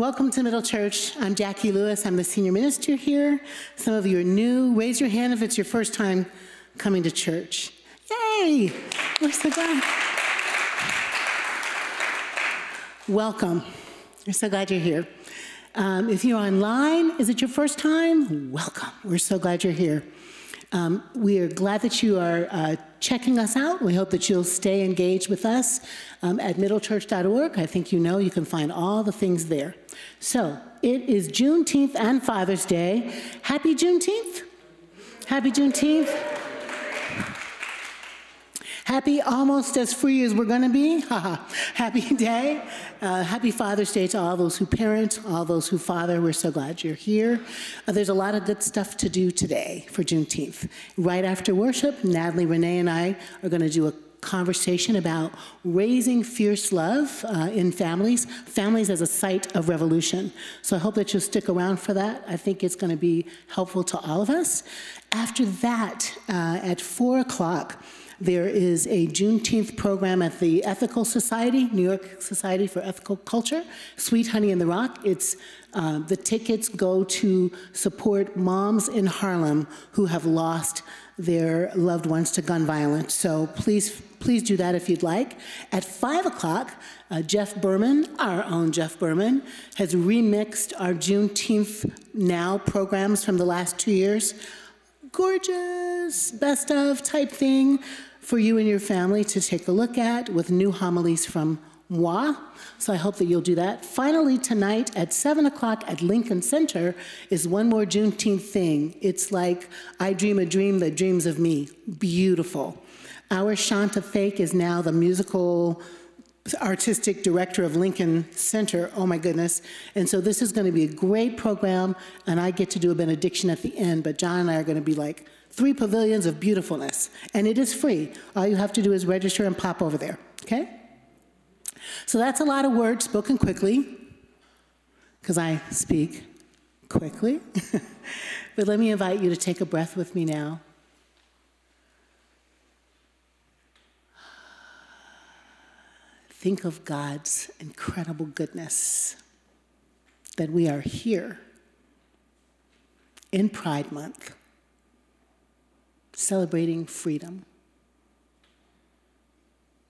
Welcome to Middle Church. I'm Jacqui Lewis. I'm the senior minister here. Some of you are new. Raise your hand if it's your first time coming to church. Yay! We're so glad. Welcome. We're so glad you're here. Um, if you're online, is it your first time? Welcome. We're so glad you're here. Um, we are glad that you are uh, checking us out. We hope that you'll stay engaged with us um, at middlechurch.org. I think you know you can find all the things there. So it is Juneteenth and Father's Day. Happy Juneteenth. Happy Juneteenth. Happy almost as free as we're going to be. happy day. Uh, happy Father's Day to all those who parent, all those who father. We're so glad you're here. Uh, there's a lot of good stuff to do today for Juneteenth. Right after worship, Natalie, Renee, and I are going to do a conversation about raising fierce love uh, in families, families as a site of revolution. So I hope that you'll stick around for that. I think it's going to be helpful to all of us. After that, uh, at 4 o'clock, there is a Juneteenth program at the Ethical Society, New York Society for Ethical Culture, Sweet Honey in the Rock. It's uh, the tickets go to support moms in Harlem who have lost their loved ones to gun violence. So please, please do that if you'd like. At five o'clock, uh, Jeff Berman, our own Jeff Berman, has remixed our Juneteenth Now programs from the last two years. Gorgeous, best of type thing for you and your family to take a look at with new homilies from moi. So I hope that you'll do that. Finally, tonight at 7 o'clock at Lincoln Center is one more Juneteenth thing. It's like I Dream a Dream that Dreams of Me. Beautiful. Our Shanta Thake is now the musical artistic director of Lincoln Center. Oh my goodness. And so this is going to be a great program, and I get to do a benediction at the end, but John and I are going to be like, three pavilions of beautifulness, and it is free. All you have to do is register and pop over there, okay? So that's a lot of words spoken quickly, because I speak quickly. but let me invite you to take a breath with me now. Think of God's incredible goodness that we are here in Pride Month celebrating freedom.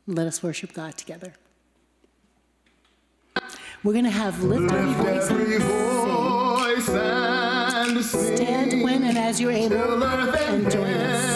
Let us worship God together. We're going to have lift every voice, every voice and sing. Stand when and as you're able and join us.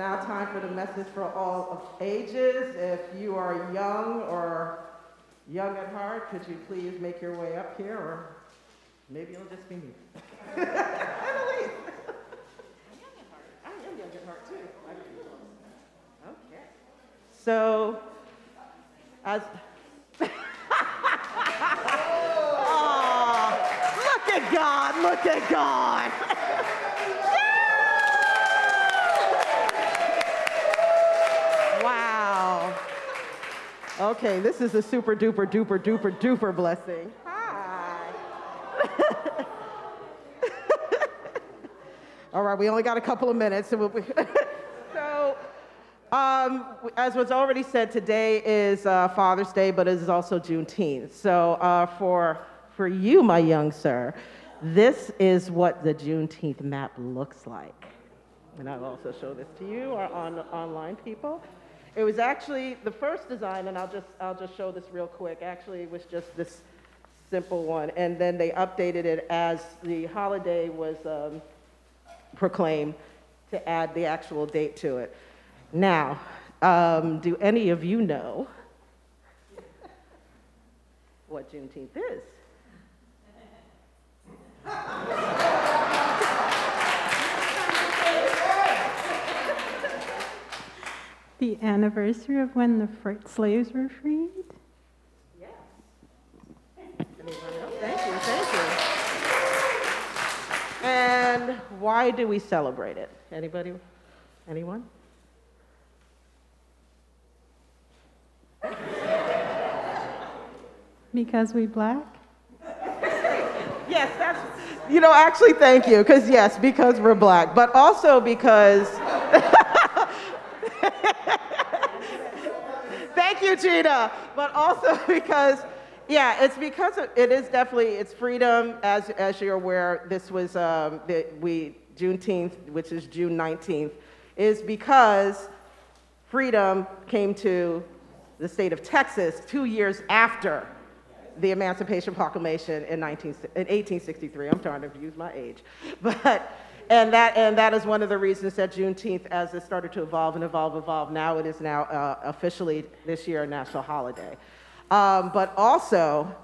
Now time for the message for all of ages. If you are young or young at heart, could you please make your way up here, or maybe it'll just be me. Annalise. I am young at heart I am young at heart too. Okay. So, as Aw, look at God, look at God. Okay, this is a super duper duper duper duper blessing. Hi. All right, we only got a couple of minutes. So, we'll, so um, as was already said, today is uh, Father's Day, but it is also Juneteenth. So uh, for, for you, my young sir, this is what the Juneteenth map looks like. And I'll also show this to you, our on, online people. It was actually the first design, and I'll just, I'll just show this real quick. Actually, it was just this simple one. And then they updated it as the holiday was um, proclaimed to add the actual date to it. Now, um, do any of you know what Juneteenth is? The anniversary of when the slaves were freed? Yes. Thank you, thank you. And why do we celebrate it? Anybody? Anyone? Because we black? Yes, that's, you know, actually, thank you, because yes, because we're black, but also because. thank you, Gina, but also because, yeah, it's because of, it is definitely, it's freedom, as, as you're aware, this was, um, the, we, Juneteenth, which is June 19th, is because freedom came to the state of Texas two years after the Emancipation Proclamation in, 19, in 1863. I'm trying to use my age. But, and that, and that is one of the reasons that Juneteenth, as it started to evolve and evolve, evolve, now it is now uh, officially this year a national holiday. Um, but also,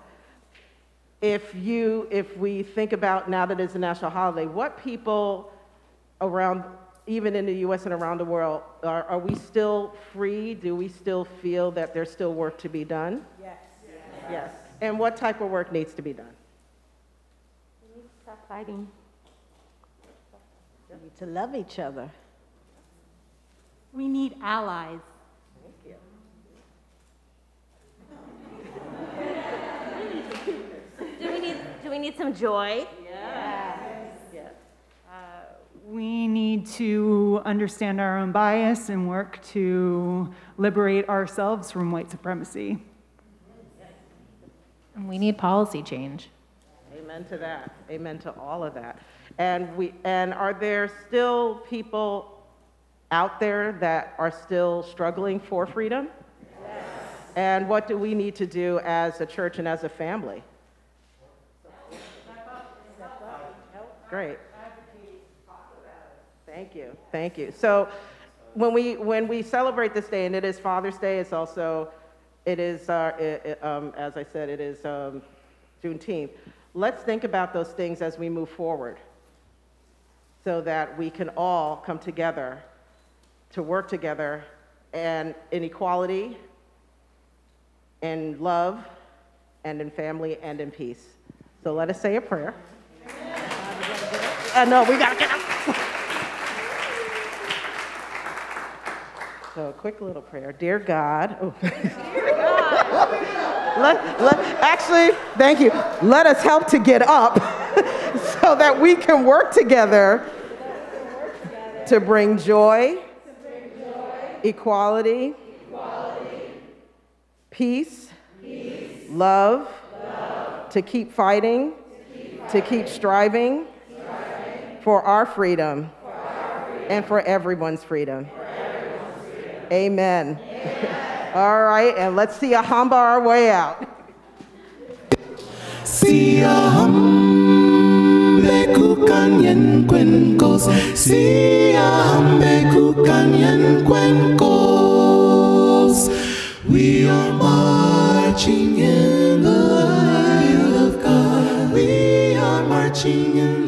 if you, if we think about now that it's a national holiday, what people around, even in the US and around the world, are, are we still free? Do we still feel that there's still work to be done? Yes. Yes. And what type of work needs to be done? We need to stop fighting. We need to love each other. We need allies. Do we need, do we need some joy? Yes. Uh we need to understand our own bias and work to liberate ourselves from white supremacy. And we need policy change. Amen to that. Amen to all of that. And we and are there still people out there that are still struggling for freedom? Yes. And what do we need to do as a church and as a family? Great. Thank you. Thank you. So when we when we celebrate this day, and it is Father's Day, it's also it is uh, it, um, as I said, it is um, Juneteenth. Let's think about those things as we move forward, so that we can all come together to work together and in equality, in love, and in family and in peace. So let us say a prayer. Uh, no, we gotta get up. So a quick little prayer. Dear God. Oh. let, let, actually, thank you. Let us help to get up so that we can work together to bring joy, equality, peace, love, to keep fighting, to keep striving, for our freedom, and for everyone's freedom. Amen. All right, and let's see a hamba our way out cucan y en cuencos, si. We are marching in the light of God. We are marching in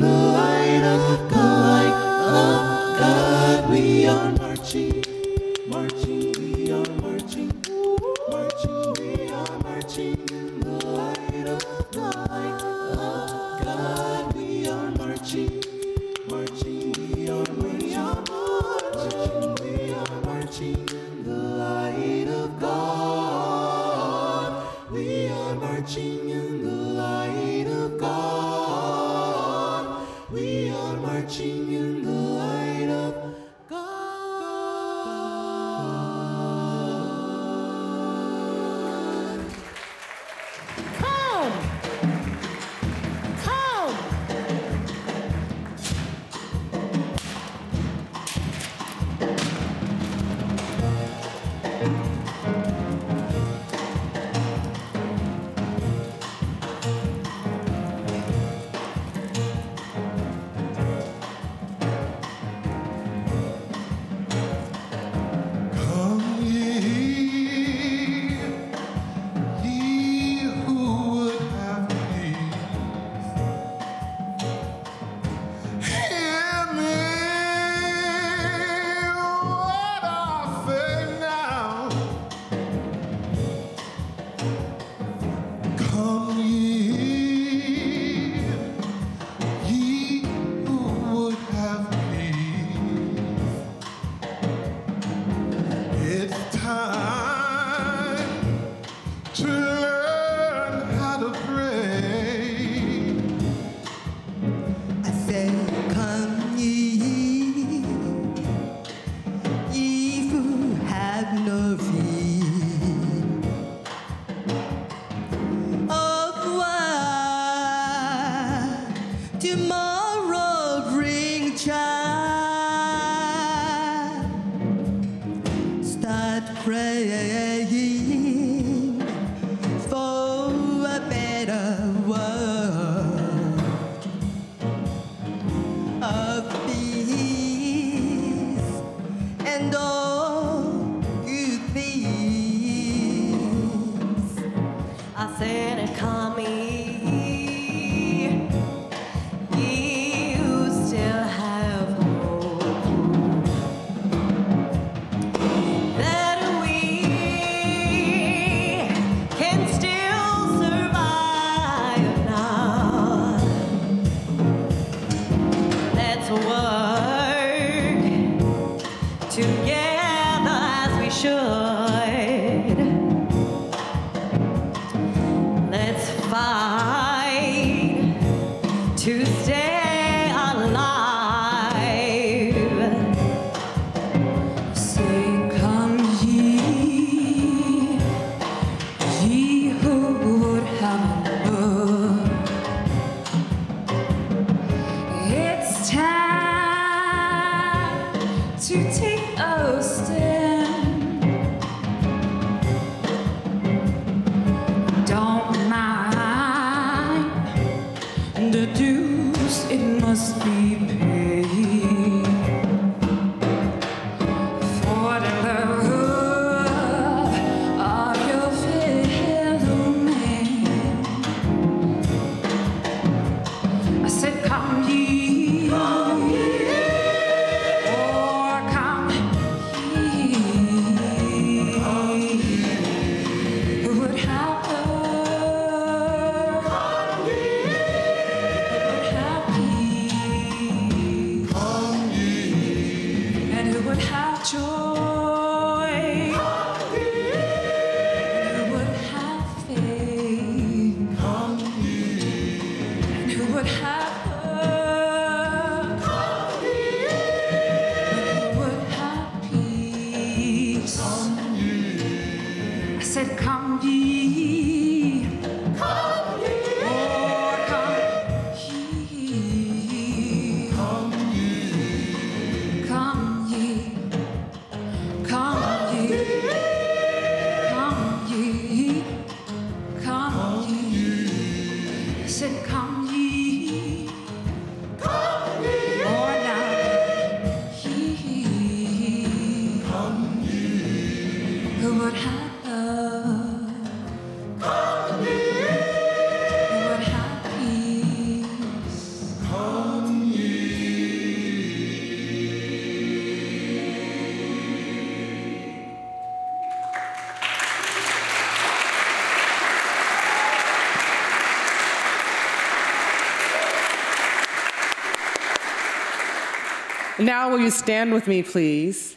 Now, will you stand with me, please,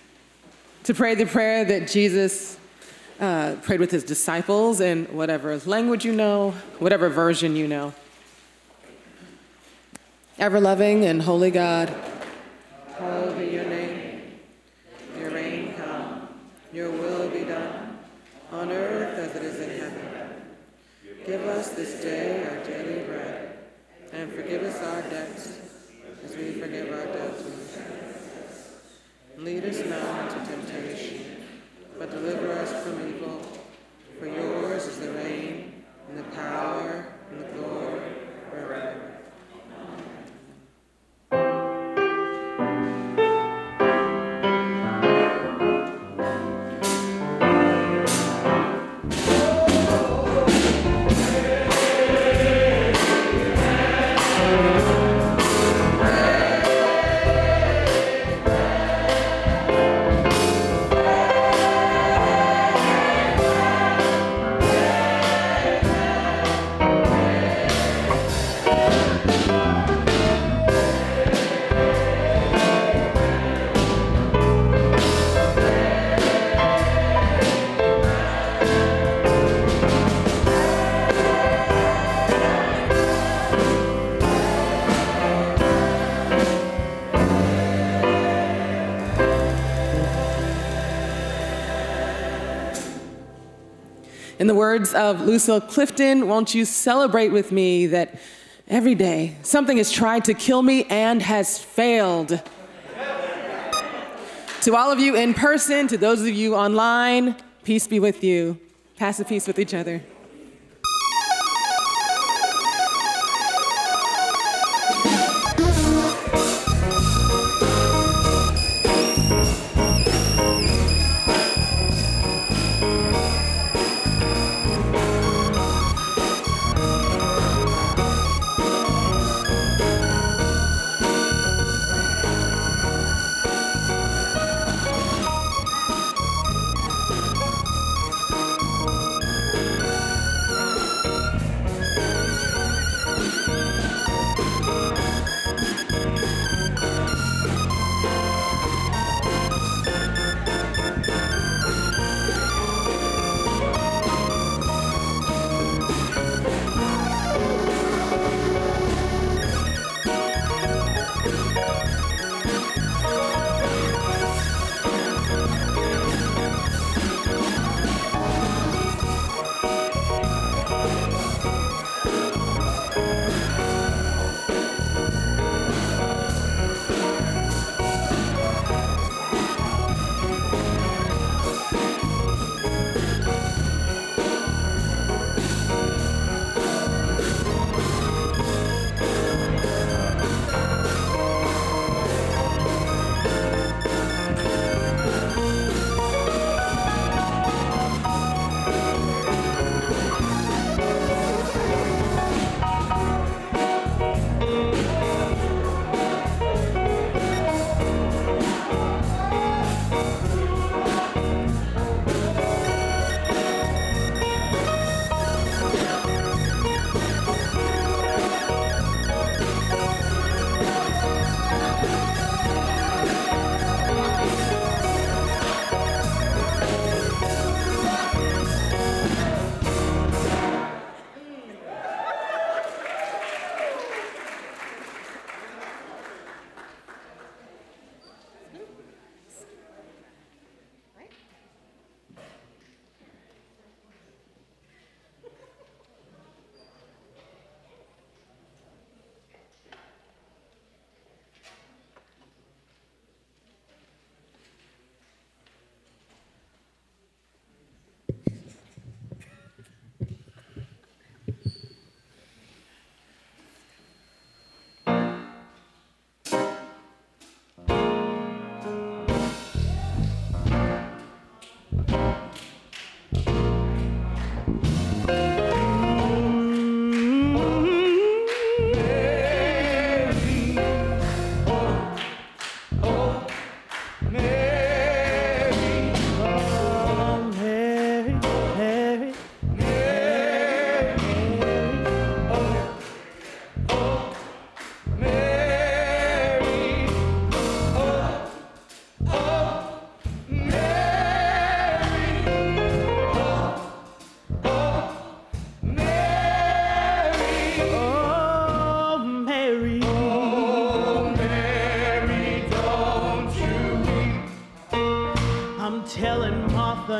to pray the prayer that Jesus uh, prayed with his disciples in whatever language you know, whatever version you know. Ever loving and holy God, In the words of Lucille Clifton, won't you celebrate with me that every day something has tried to kill me and has failed? To all of you in person, to those of you online, peace be with you. Pass the peace with each other.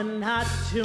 Martha not to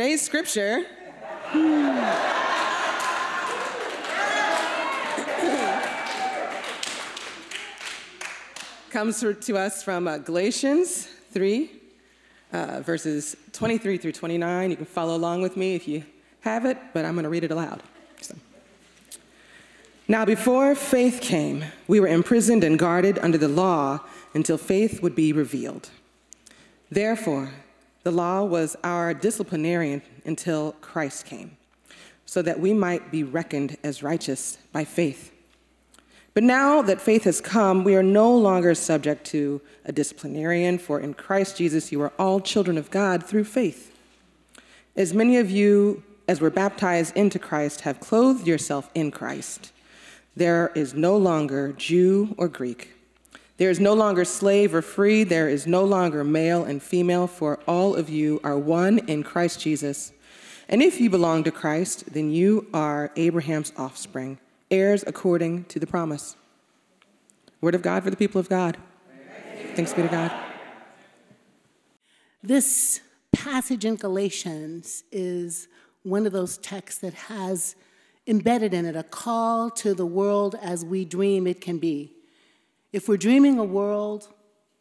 Today's scripture comes to- us from uh, Galatians 3, uh, verses 23 through 29. You can follow along with me if you have it, but I'm going to read it aloud. So. Now, before faith came, we were imprisoned and guarded under the law until faith would be revealed. Therefore, the law was our disciplinarian until Christ came, so that we might be reckoned as righteous by faith. But now that faith has come, we are no longer subject to a disciplinarian, for in Christ Jesus you are all children of God through faith. As many of you as were baptized into Christ have clothed yourself in Christ. There is no longer Jew or Greek. There is no longer slave or free. There is no longer male and female, for all of you are one in Christ Jesus. And if you belong to Christ, then you are Abraham's offspring, heirs according to the promise. Word of God for the people of God. Thanks be to God. This passage in Galatians is one of those texts that has embedded in it a call to the world as we dream it can be. If we're dreaming a world,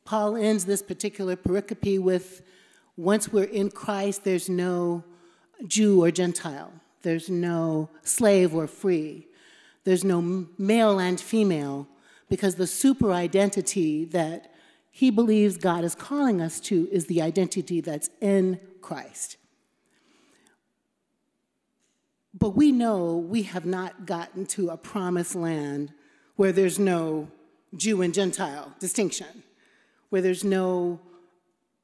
Paul ends this particular pericope with once we're in Christ, there's no Jew or Gentile, there's no slave or free, there's no male and female, because the super identity that he believes God is calling us to is the identity that's in Christ. But we know we have not gotten to a promised land where there's no Jew and Gentile distinction, where there's no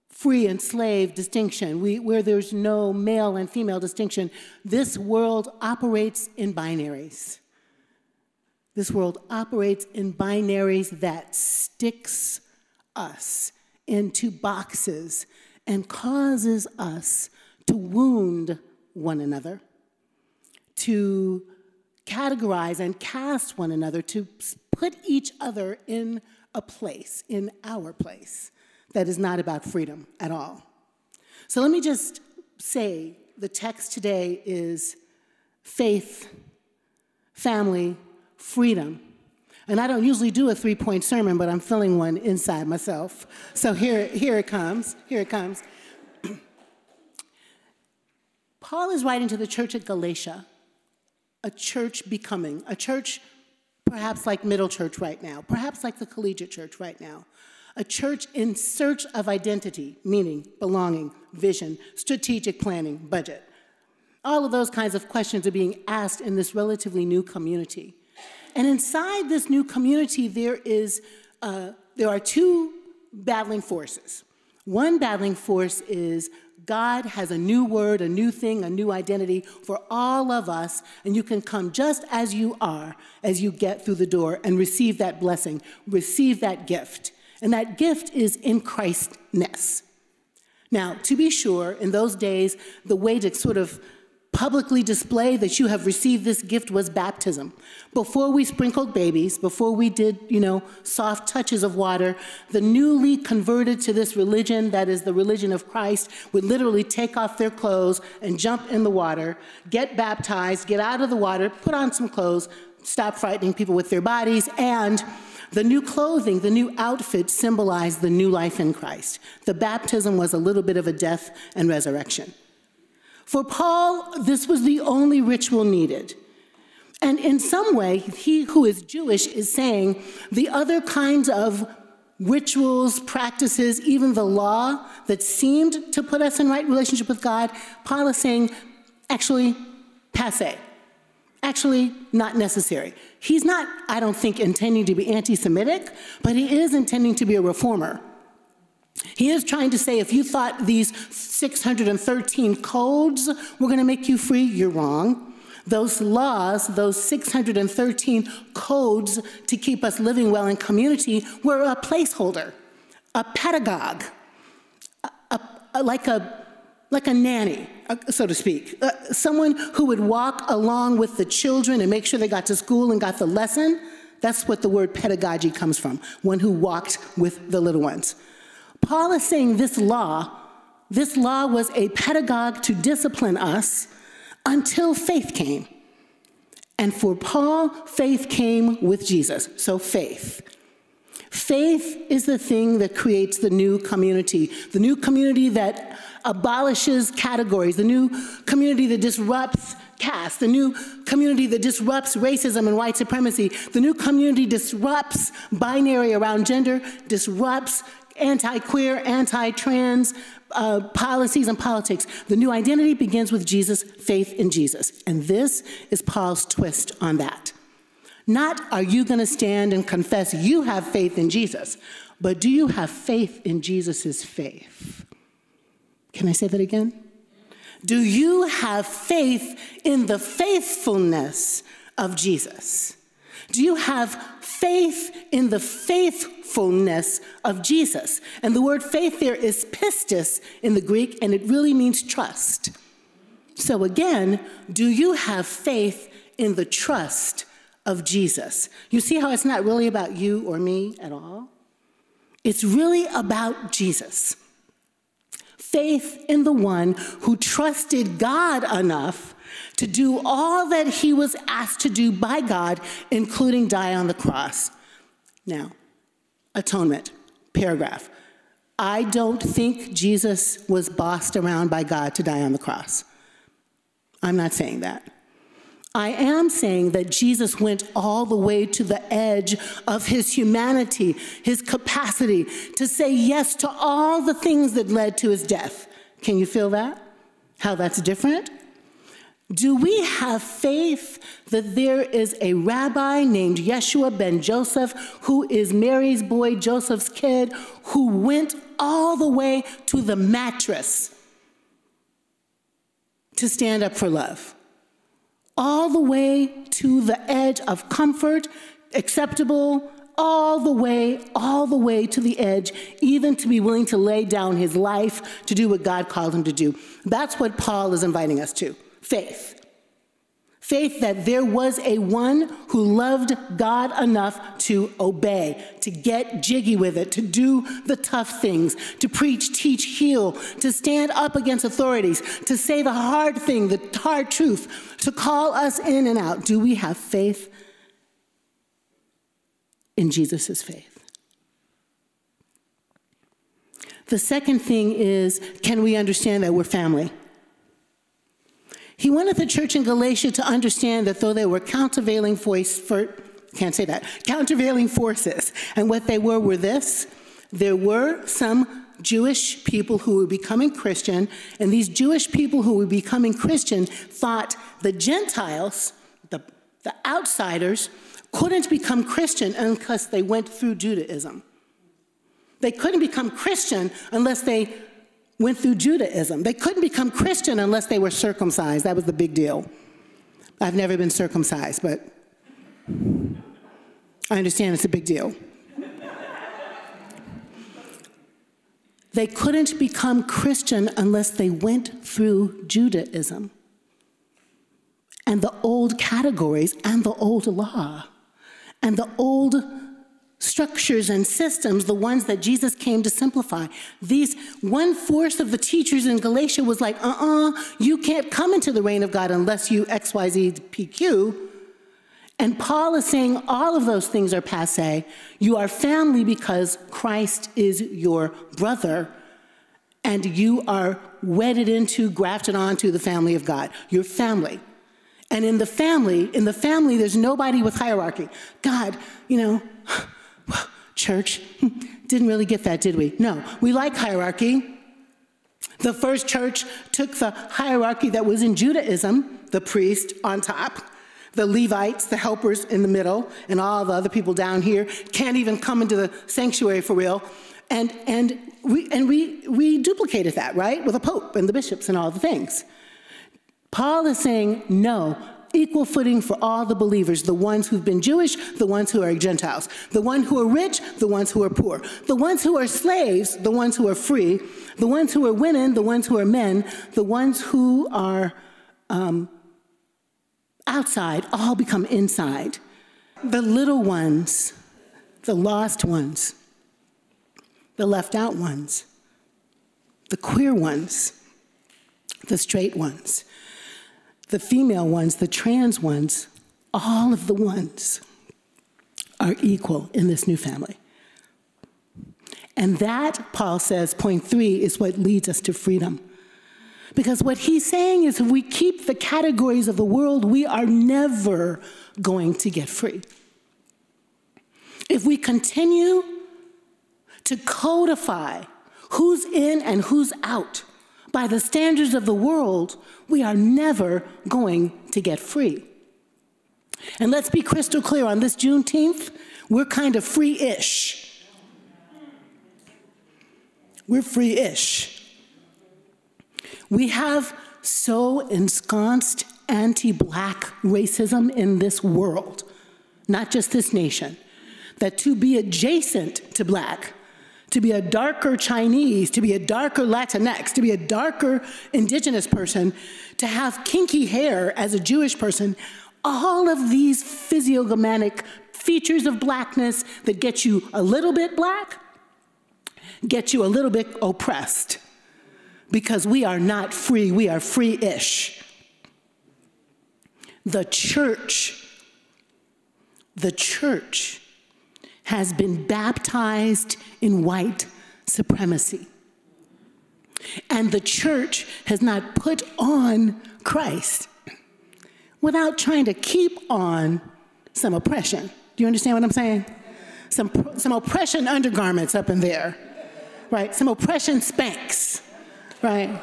free and slave distinction, we, where there's no male and female distinction. This world operates in binaries. This world operates in binaries that sticks us into boxes and causes us to wound one another, to categorize and cast one another, to put each other in a place, in our place, that is not about freedom at all. So let me just say the text today is faith, family, freedom. And I don't usually do a three point sermon, but I'm feeling one inside myself. So here, here it comes. Here it comes. Paul is writing to the church at Galatia, a church becoming, a church perhaps like Middle Church right now, perhaps like the Collegiate Church right now, a church in search of identity, meaning, belonging, vision, strategic planning, budget. All of those kinds of questions are being asked in this relatively new community. And inside this new community, there, is, uh, there are two battling forces. One battling force is God has a new word, a new thing, a new identity for all of us, and you can come just as you are as you get through the door and receive that blessing, receive that gift. And that gift is in Christness. Now, to be sure, in those days, the way to sort of publicly display that you have received this gift was baptism. Before we sprinkled babies, before we did, you know, soft touches of water, the newly converted to this religion that is the religion of Christ would literally take off their clothes and jump in the water, get baptized, get out of the water, put on some clothes, stop frightening people with their bodies, and the new clothing, the new outfit symbolized the new life in Christ. The baptism was a little bit of a death and resurrection. For Paul, this was the only ritual needed. And in some way, he who is Jewish is saying the other kinds of rituals, practices, even the law that seemed to put us in right relationship with God, Paul is saying, actually, passe. Actually, not necessary. He's not, I don't think, intending to be anti Semitic, but he is intending to be a reformer. He is trying to say if you thought these 613 codes were going to make you free, you're wrong. Those laws, those 613 codes to keep us living well in community, were a placeholder, a pedagogue, a, a, a, like, a, like a nanny, uh, so to speak. Uh, someone who would walk along with the children and make sure they got to school and got the lesson. That's what the word pedagogy comes from, one who walked with the little ones. Paul is saying this law this law was a pedagogue to discipline us until faith came. And for Paul, faith came with Jesus. So faith. Faith is the thing that creates the new community, the new community that abolishes categories, the new community that disrupts caste, the new community that disrupts racism and white supremacy, the new community disrupts binary around gender, disrupts anti queer, anti trans uh, policies and politics. The new identity begins with Jesus, faith in Jesus. And this is Paul's twist on that. Not are you going to stand and confess you have faith in Jesus, but do you have faith in Jesus' faith? Can I say that again? Do you have faith in the faithfulness of Jesus? Do you have faith in the faithfulness of Jesus? And the word faith there is pistis in the Greek, and it really means trust. So again, do you have faith in the trust of Jesus? You see how it's not really about you or me at all? It's really about Jesus. Faith in the one who trusted God enough to do all that he was asked to do by God, including die on the cross. Now, atonement, paragraph. I don't think Jesus was bossed around by God to die on the cross. I'm not saying that. I am saying that Jesus went all the way to the edge of his humanity, his capacity to say yes to all the things that led to his death. Can you feel that? How that's different? Do we have faith that there is a rabbi named Yeshua ben Joseph, who is Mary's boy, Joseph's kid, who went all the way to the mattress to stand up for love? All the way to the edge of comfort, acceptable, all the way, all the way to the edge, even to be willing to lay down his life to do what God called him to do. That's what Paul is inviting us to faith. Faith that there was a one who loved God enough to obey, to get jiggy with it, to do the tough things, to preach, teach, heal, to stand up against authorities, to say the hard thing, the hard truth, to call us in and out. Do we have faith in Jesus' faith? The second thing is can we understand that we're family? He wanted the church in Galatia to understand that though there were countervailing voice for can't say that countervailing forces, and what they were were this: there were some Jewish people who were becoming Christian, and these Jewish people who were becoming Christian thought the Gentiles, the, the outsiders, couldn't become Christian unless they went through Judaism. They couldn't become Christian unless they went through Judaism. They couldn't become Christian unless they were circumcised. That was the big deal. I've never been circumcised, but I understand it's a big deal. they couldn't become Christian unless they went through Judaism and the old categories and the old law and the old structures and systems, the ones that Jesus came to simplify. These one fourth of the teachers in Galatia was like, uh uh you can't come into the reign of God unless you XYZ PQ. And Paul is saying all of those things are passe. You are family because Christ is your brother, and you are wedded into, grafted onto the family of God. Your family. And in the family, in the family, there's nobody with hierarchy. God, you know, church, hmm, didn't really get that, did we? No, we like hierarchy. The first church took the hierarchy that was in Judaism, the priest on top, the Levites, the helpers in the middle, and all the other people down here can't even come into the sanctuary for real. And, and, we, and we, we duplicated that, right? With the Pope and the bishops and all the things. Paul is saying, no, equal footing for all the believers the ones who've been Jewish, the ones who are Gentiles, the ones who are rich, the ones who are poor, the ones who are slaves, the ones who are free, the ones who are women, the ones who are men, the ones who are um, outside all become inside. The little ones, the lost ones, the left out ones, the queer ones, the straight ones, the female ones, the trans ones, all of the ones are equal in this new family. And that, Paul says, point three, is what leads us to freedom. Because what he's saying is if we keep the categories of the world, we are never going to get free. If we continue to codify who's in and who's out by the standards of the world, we are never going to get free. And let's be crystal clear on this Juneteenth, we're kind of free ish. We're free ish. We have so ensconced anti black racism in this world, not just this nation, that to be adjacent to black, to be a darker Chinese, to be a darker Latinx, to be a darker indigenous person, to have kinky hair as a Jewish person, all of these physiognomic features of blackness that get you a little bit black, get you a little bit oppressed. Because we are not free, we are free ish. The church, the church has been baptized in white supremacy. And the church has not put on Christ without trying to keep on some oppression. Do you understand what I'm saying? Some, some oppression undergarments up in there, right? Some oppression Spanx, right?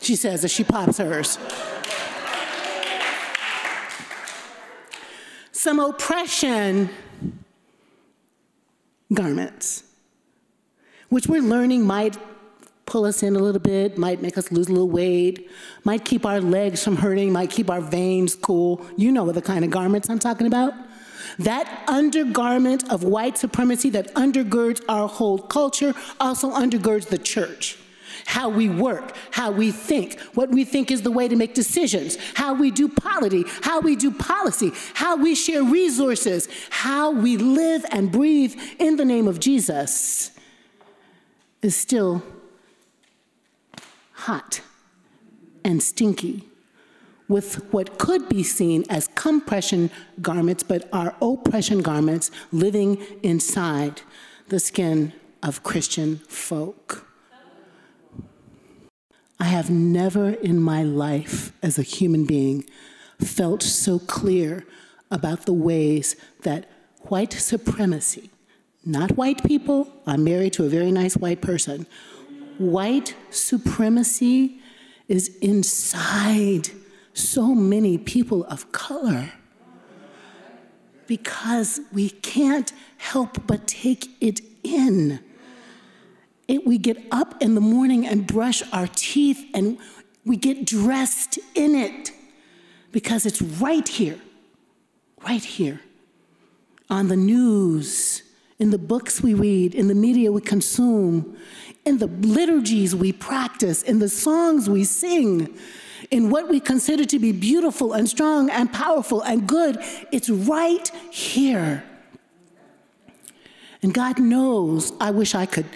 She says as she pops hers. Some oppression garments, which we're learning might pull us in a little bit, might make us lose a little weight, might keep our legs from hurting, might keep our veins cool. You know what the kind of garments I'm talking about. That undergarment of white supremacy that undergirds our whole culture also undergirds the church. How we work, how we think, what we think is the way to make decisions, how we do polity, how we do policy, how we share resources, how we live and breathe in the name of Jesus is still hot and stinky with what could be seen as compression garments, but are oppression garments living inside the skin of Christian folk. I have never in my life as a human being felt so clear about the ways that white supremacy, not white people, I'm married to a very nice white person, white supremacy is inside so many people of color because we can't help but take it in. It, we get up in the morning and brush our teeth and we get dressed in it because it's right here, right here on the news, in the books we read, in the media we consume, in the liturgies we practice, in the songs we sing, in what we consider to be beautiful and strong and powerful and good. It's right here. And God knows I wish I could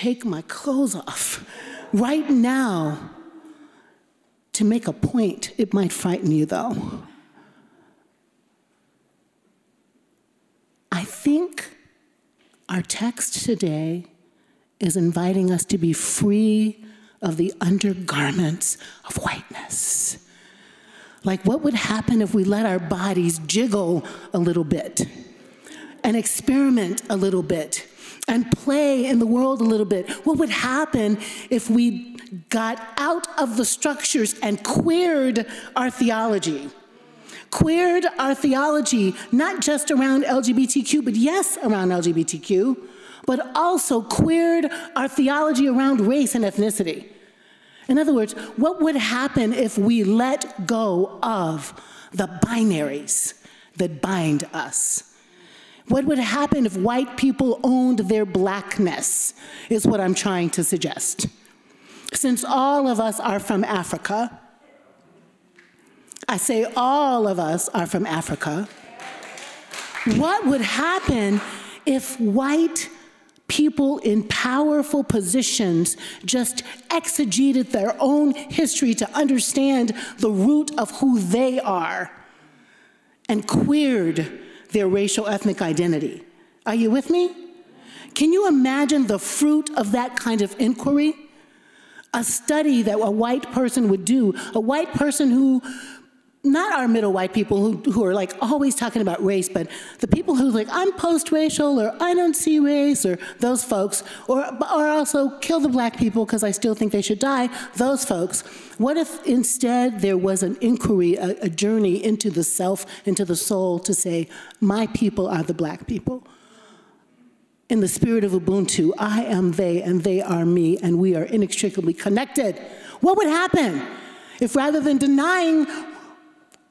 take my clothes off right now to make a point. It might frighten you, though. I think our text today is inviting us to be free of the undergarments of whiteness. Like, what would happen if we let our bodies jiggle a little bit and experiment a little bit and play in the world a little bit? What would happen if we got out of the structures and queered our theology? Queered our theology, not just around LGBTQ, but yes, around LGBTQ, but also queered our theology around race and ethnicity. In other words, what would happen if we let go of the binaries that bind us? What would happen if white people owned their blackness, is what I'm trying to suggest. Since all of us are from Africa, I say all of us are from Africa, what would happen if white people in powerful positions just exegeted their own history to understand the root of who they are and queered their racial ethnic identity. Are you with me? Can you imagine the fruit of that kind of inquiry? A study that a white person would do, a white person who not our middle white people who, who are like always talking about race, but the people who like, I'm post-racial or I don't see race or those folks, or, or also kill the black people because I still think they should die, those folks. What if instead there was an inquiry, a, a journey into the self, into the soul to say, my people are the black people? In the spirit of Ubuntu, I am they and they are me and we are inextricably connected. What would happen if rather than denying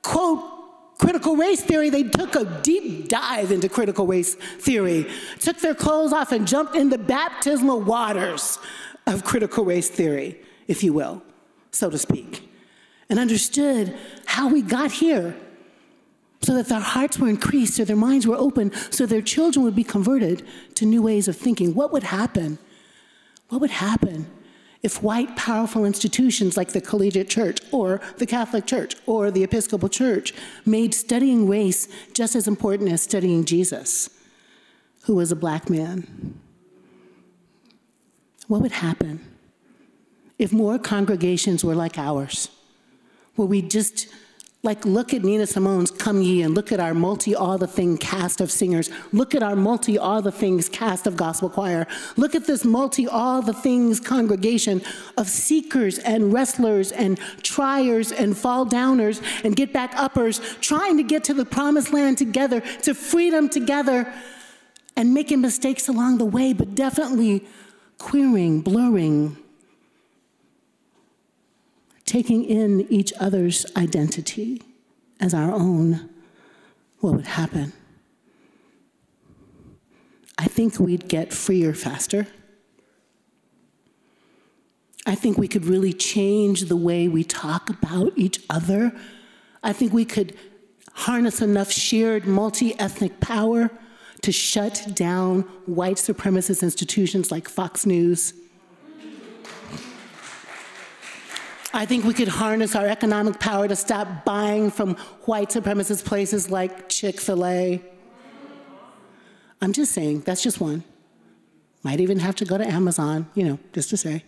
quote, critical race theory, they took a deep dive into critical race theory, took their clothes off and jumped in the baptismal waters of critical race theory, if you will, so to speak, and understood how we got here so that their hearts were increased, so their minds were open, so their children would be converted to new ways of thinking. What would happen? What would happen if white powerful institutions like the collegiate church or the Catholic Church or the Episcopal Church made studying race just as important as studying Jesus, who was a black man. What would happen if more congregations were like ours, where we just like, look at Nina Simone's Come Ye and look at our multi all the thing cast of singers. Look at our multi all the things cast of gospel choir. Look at this multi all the things congregation of seekers and wrestlers and triers and fall downers and get back uppers, trying to get to the promised land together, to freedom together, and making mistakes along the way, but definitely queering, blurring, taking in each other's identity as our own, what would happen? I think we'd get freer faster. I think we could really change the way we talk about each other. I think we could harness enough shared multi ethnic power to shut down white supremacist institutions like Fox News I think we could harness our economic power to stop buying from white supremacist places like Chick fil A. I'm just saying, that's just one. Might even have to go to Amazon, you know, just to say.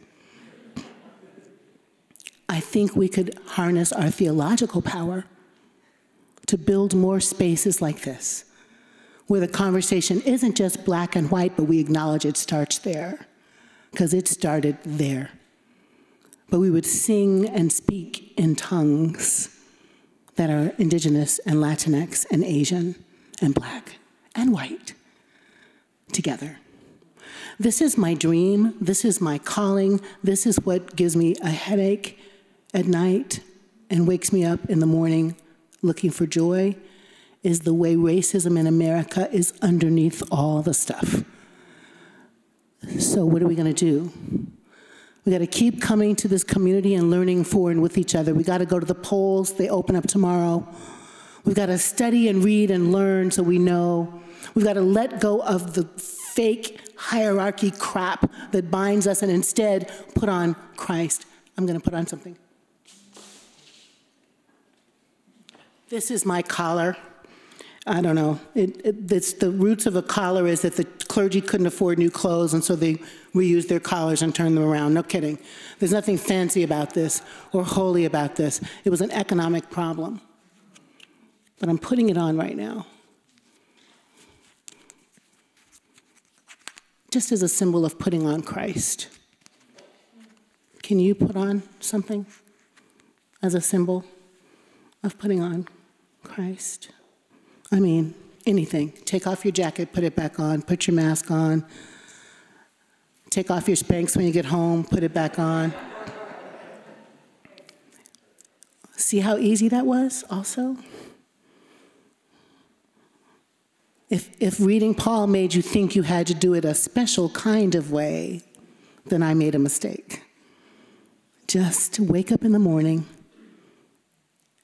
I think we could harness our theological power to build more spaces like this, where the conversation isn't just black and white, but we acknowledge it starts there, because it started there but we would sing and speak in tongues that are indigenous and Latinx and Asian and black and white together. This is my dream. This is my calling. This is what gives me a headache at night and wakes me up in the morning looking for joy is the way racism in America is underneath all the stuff. So, what are we going to do? We got to keep coming to this community and learning for and with each other. We got to go to the polls, they open up tomorrow. We've got to study and read and learn so we know. We've got to let go of the fake hierarchy crap that binds us and instead put on Christ. I'm going to put on something. This is my collar. I don't know. It, it, it's the roots of a collar is that the clergy couldn't afford new clothes, and so they reused their collars and turned them around. No kidding. There's nothing fancy about this or holy about this. It was an economic problem. But I'm putting it on right now. Just as a symbol of putting on Christ. Can you put on something as a symbol of putting on Christ? I mean, anything. Take off your jacket, put it back on, put your mask on. Take off your Spanx when you get home, put it back on. See how easy that was also? If, if reading Paul made you think you had to do it a special kind of way, then I made a mistake. Just wake up in the morning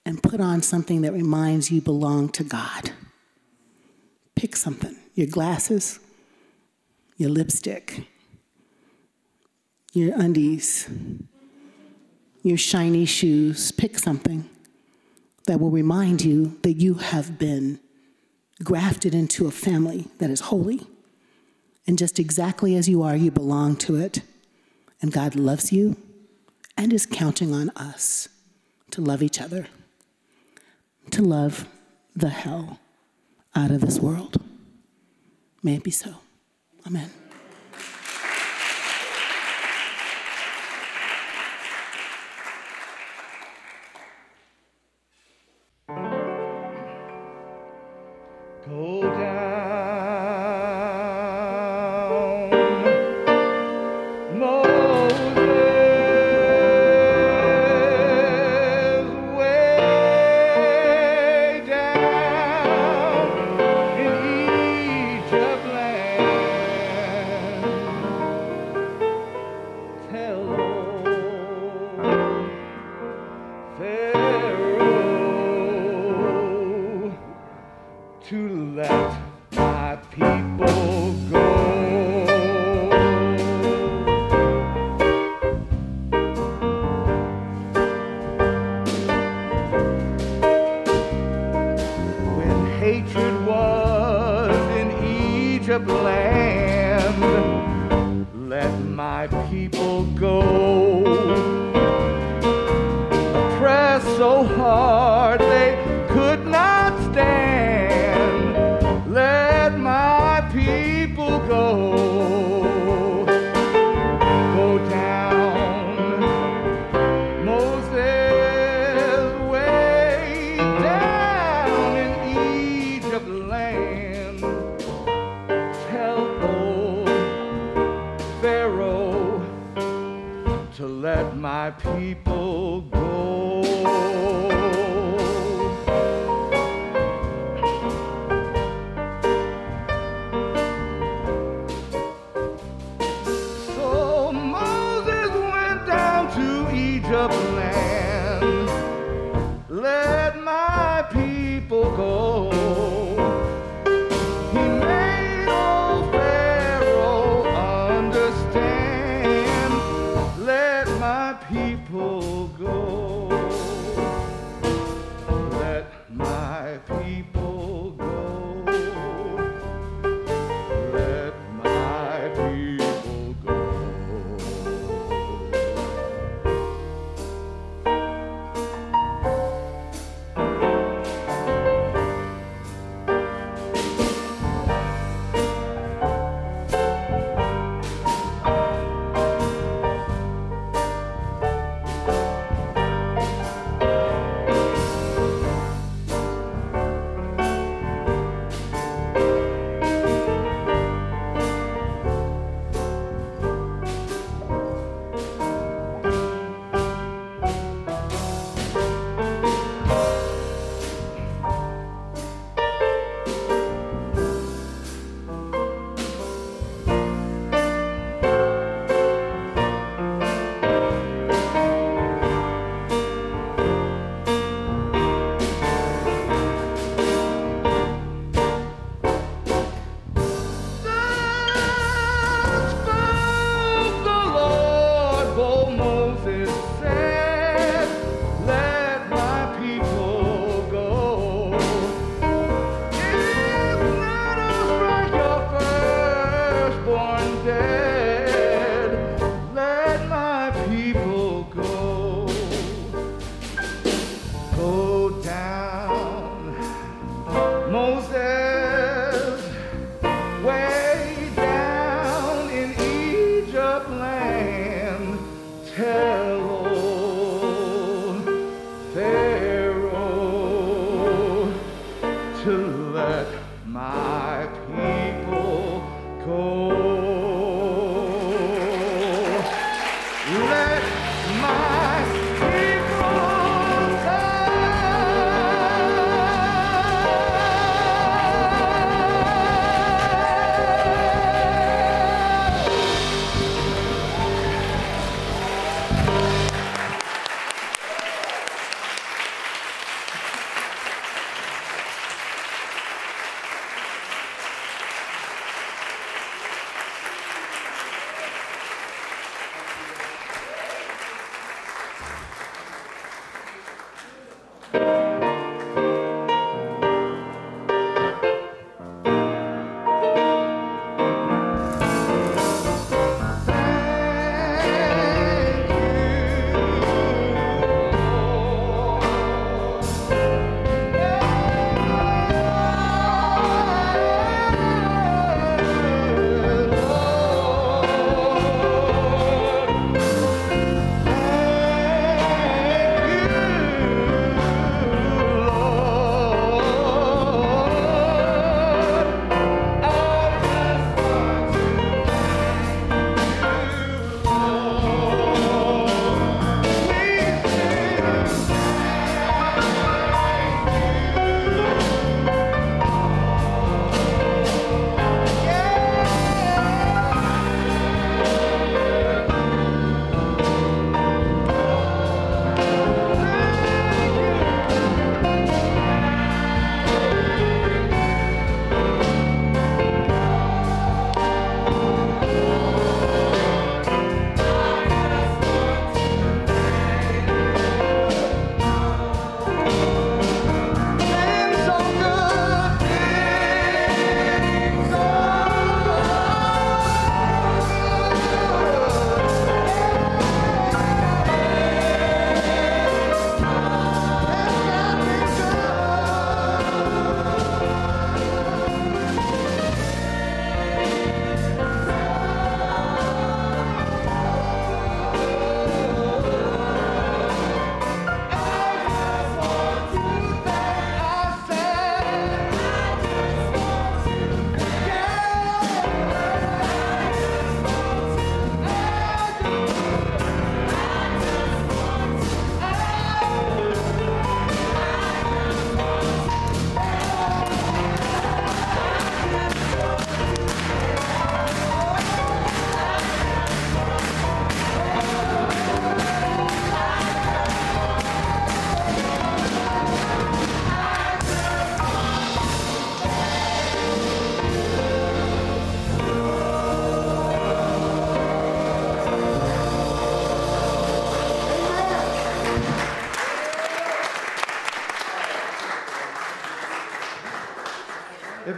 and put on something that reminds you belong to God. Pick something your glasses, your lipstick, your undies, your shiny shoes. Pick something that will remind you that you have been grafted into a family that is holy. And just exactly as you are, you belong to it. And God loves you and is counting on us to love each other, to love the hell out of this world. May it be so. Amen. cold.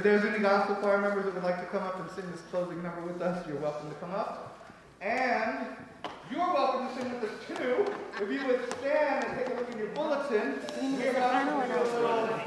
there's any gospel choir members that would like to come up and sing this closing number with us, you're welcome to come up. And you're welcome to sing with us too. If you would stand and take a look in your bulletin, we're going to do a little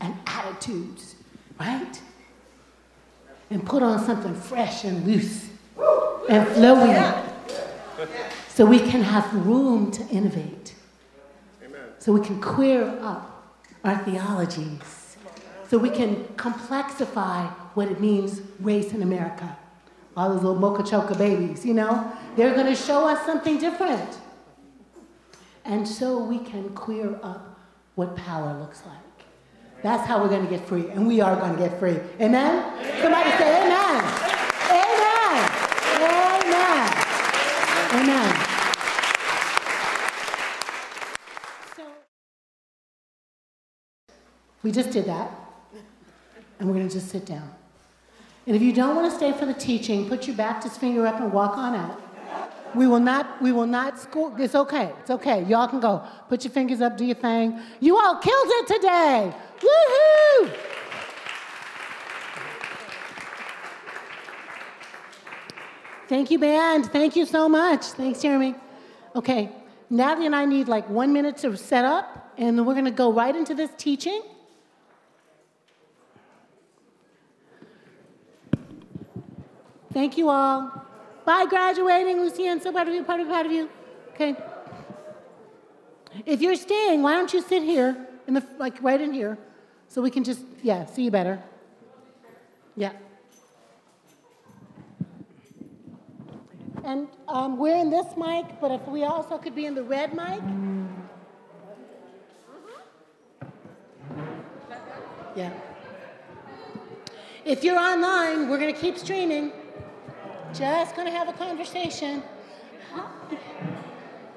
and attitudes, right? And put on something fresh and loose and flowing, yeah. so we can have room to innovate. Amen. So we can queer up our theologies. So we can complexify what it means race in America. All those little mocha choca babies, you know, they're going to show us something different. And so we can queer up what power looks like. That's how we're going to get free, and we are going to get free. Amen? Somebody say amen. Amen. Amen. Amen. So we just did that, and we're going to just sit down. And if you don't want to stay for the teaching, put your Baptist finger up and walk on out. We will not, we will not school. It's okay. It's okay. Y'all can go. Put your fingers up, do your thing. You all killed it today. Woohoo! Thank you, band. Thank you so much. Thanks, Jeremy. Okay, Natalie and I need like one minute to set up, and then we're to go right into this teaching. Thank you all. Bye, graduating, Lucienne. So proud of you, proud of you, proud of you. Okay. If you're staying, why don't you sit here, in the, like right in here, so we can just, yeah, see you better. Yeah. And um, we're in this mic, but if we also could be in the red mic. Yeah. If you're online, we're going to keep streaming. Just to have a conversation.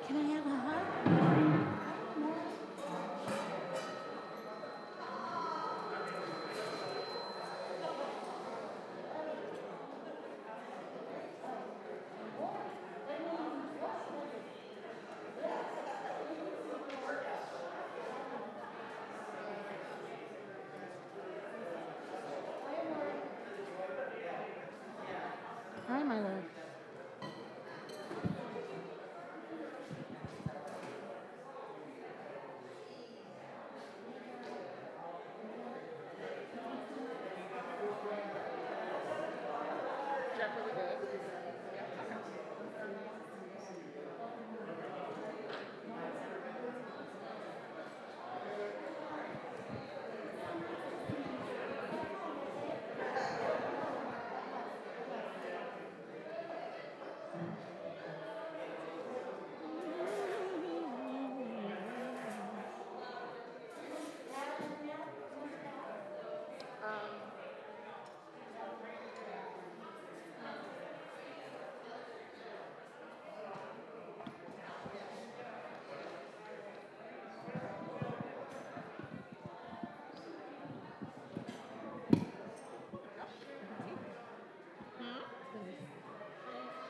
Can I have a hug? Hi, my love.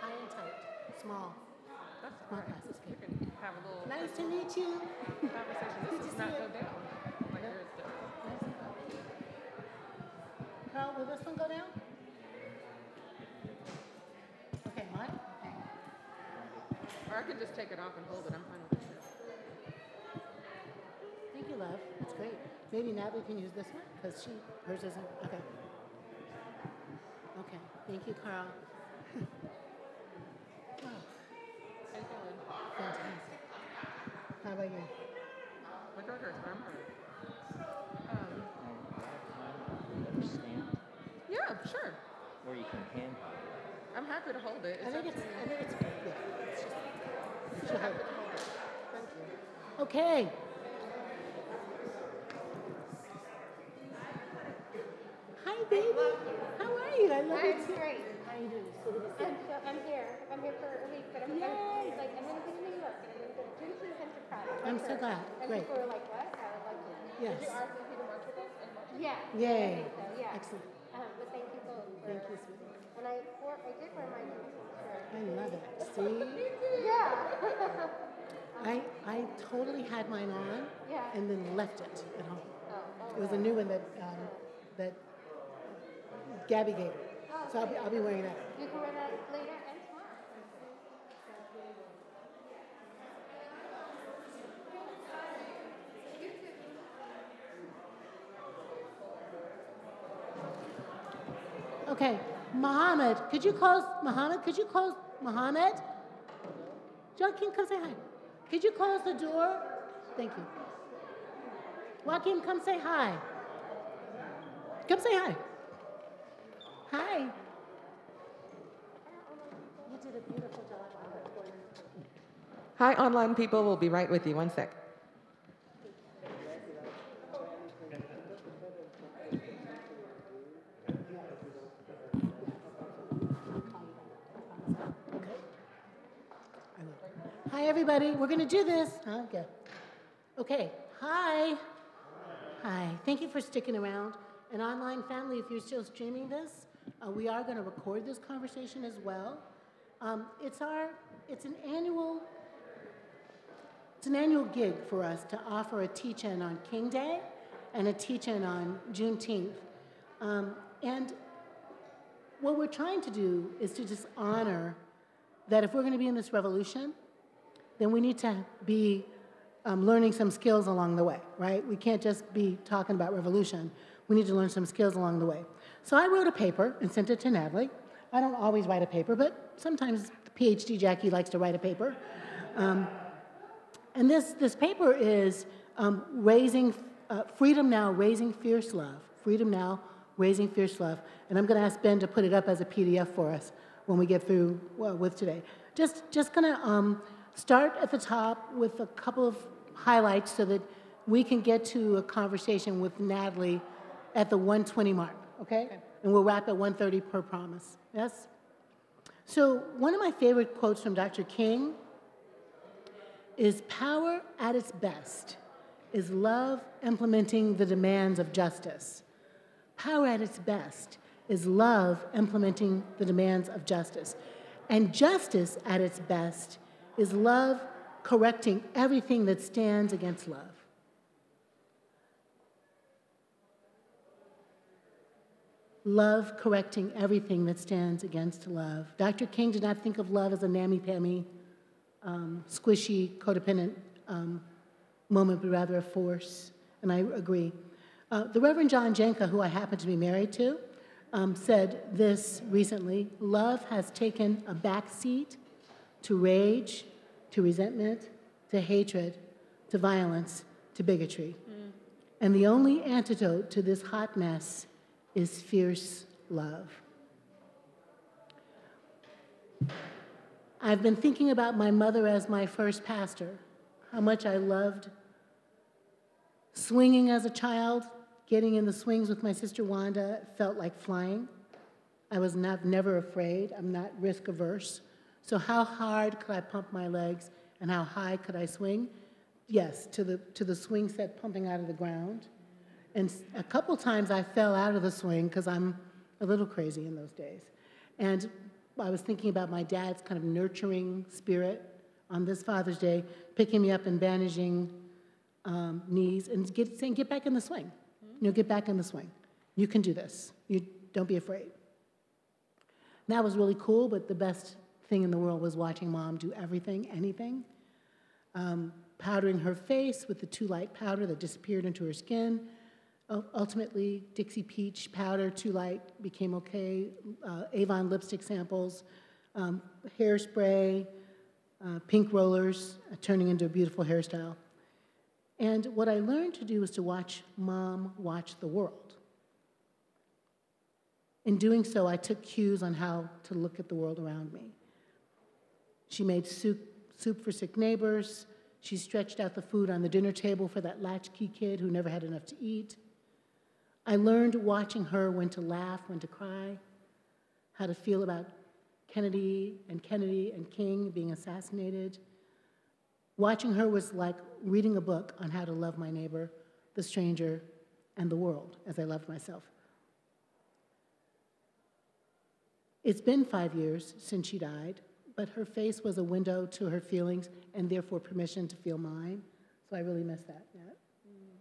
High and tight. Small. Small glasses. Good. have a little Nice to meet you. conversation. This does not go down like yours. Carl, will this one go down? Okay, mine? Okay. Or I could just take it off and hold it. I'm fine with it. Thank you, love. That's great. Maybe Natalie can use this one because she hers isn't. Okay. Okay. Thank you, Carl. wow. Fantastic. How about you? My throat hurts, I'm. Um, yeah, sure. where you can hand hold it. I'm happy to hold it. I think it's. I think it's. Yeah. It's just. It should happy to hold it. Thank you. Okay. Hi, baby. How are you? I love you I'm too. great. How are you doing? So good to see I'm, so, I'm here. I'm here for a week, but I'm, Yay. I'm like I'm going to be in New York and I'm going to go to Juneteenth Enterprise. I'm so glad. And Great. people were like, "What?" I was like, Yes. Did you ask if you to march with us? And march with us? "Yeah." Yay. So, yeah. Excellent. Um, but thank you both. For, Thank you, sweetie. And I wore, I did wear my. I love it. See? Yeah. I, I totally had mine on Yeah. and then left it at home. Oh, oh, It was a new one that, um, that Gabby gave me. Oh, So I'll be, I'll be wearing that. You can wear that later and tomorrow. Okay, Mohammed, could you close, Mohammed, could you close, Mohammed? Joaquin, come say hi. Could you close the door? Thank you. Joaquin, come say hi. Come say hi. Hi. Hi, online people. We'll be right with you. One sec. Hi, everybody. We're going to do this. Okay. Okay. Hi. Hi. Thank you for sticking around. And online family, if you're still streaming this, uh, we are going to record this conversation as well. Um, it's our, it's an annual, it's an annual gig for us to offer a teach-in on King Day and a teach-in on Juneteenth. Um, and what we're trying to do is to just honor that if we're going to be in this revolution, then we need to be um, learning some skills along the way, right? We can't just be talking about revolution. We need to learn some skills along the way. So I wrote a paper and sent it to Natalie. I don't always write a paper, but sometimes PhD Jacqui likes to write a paper. Um, and this, this paper is um, raising, uh, Freedom Now, Raising Fierce Love. Freedom Now, Raising Fierce Love. And I'm going to ask Ben to put it up as a PDF for us when we get through well, with today. Just, just going to um, start at the top with a couple of highlights so that we can get to a conversation with Natalie at the 120 mark, okay? And we'll wrap at 130 per promise. Yes? So, one of my favorite quotes from Dr. King is power at its best is love implementing the demands of justice. Power at its best is love implementing the demands of justice. And justice at its best is love correcting everything that stands against love. Love correcting everything that stands against love. Dr. King did not think of love as a nammy-pammy, um, squishy, codependent um, moment, but rather a force, and I agree. Uh, the Reverend John Janka, who I happen to be married to, um, said this recently love has taken a back seat to rage, to resentment, to hatred, to violence, to bigotry. And the only antidote to this hot mess is fierce love. I've been thinking about my mother as my first pastor, how much I loved swinging as a child, getting in the swings with my sister Wanda felt like flying. I was not, never afraid. I'm not risk averse. So, how hard could I pump my legs and how high could I swing? Yes, to the, to the swing set pumping out of the ground. And a couple times I fell out of the swing because I'm a little crazy in those days. And I was thinking about my dad's kind of nurturing spirit on this Father's Day, picking me up and bandaging um, knees and get, saying, get back in the swing. You know, get back in the swing. You can do this. You don't be afraid. That was really cool, but the best thing in the world was watching mom do everything, anything. Um, powdering her face with the too light powder that disappeared into her skin. Ultimately, Dixie Peach powder, too light, became okay. Uh, Avon lipstick samples, um, hairspray, uh, pink rollers, uh, turning into a beautiful hairstyle. And what I learned to do was to watch mom watch the world. In doing so, I took cues on how to look at the world around me. She made soup, soup for sick neighbors. She stretched out the food on the dinner table for that latchkey kid who never had enough to eat. I learned watching her when to laugh, when to cry, how to feel about Kennedy and Kennedy and King being assassinated. Watching her was like reading a book on how to love my neighbor, the stranger, and the world as I loved myself. It's been five years since she died, but her face was a window to her feelings and therefore permission to feel mine. So I really miss that. Yeah. Mm.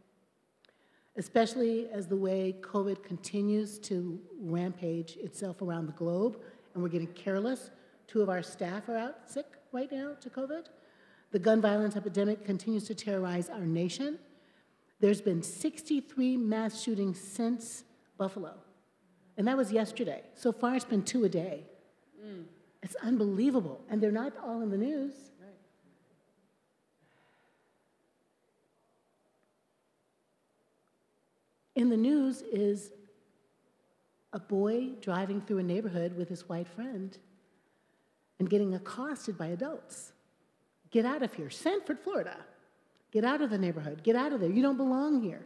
Especially as the way COVID continues to rampage itself around the globe and we're getting careless. Two of our staff are out sick right now to COVID. The gun violence epidemic continues to terrorize our nation. There's been 63 mass shootings since Buffalo, and that was yesterday. So far, it's been two a day. Mm. It's unbelievable. And they're not all in the news. In the news is a boy driving through a neighborhood with his white friend and getting accosted by adults. Get out of here. Sanford, Florida. Get out of the neighborhood. Get out of there. You don't belong here.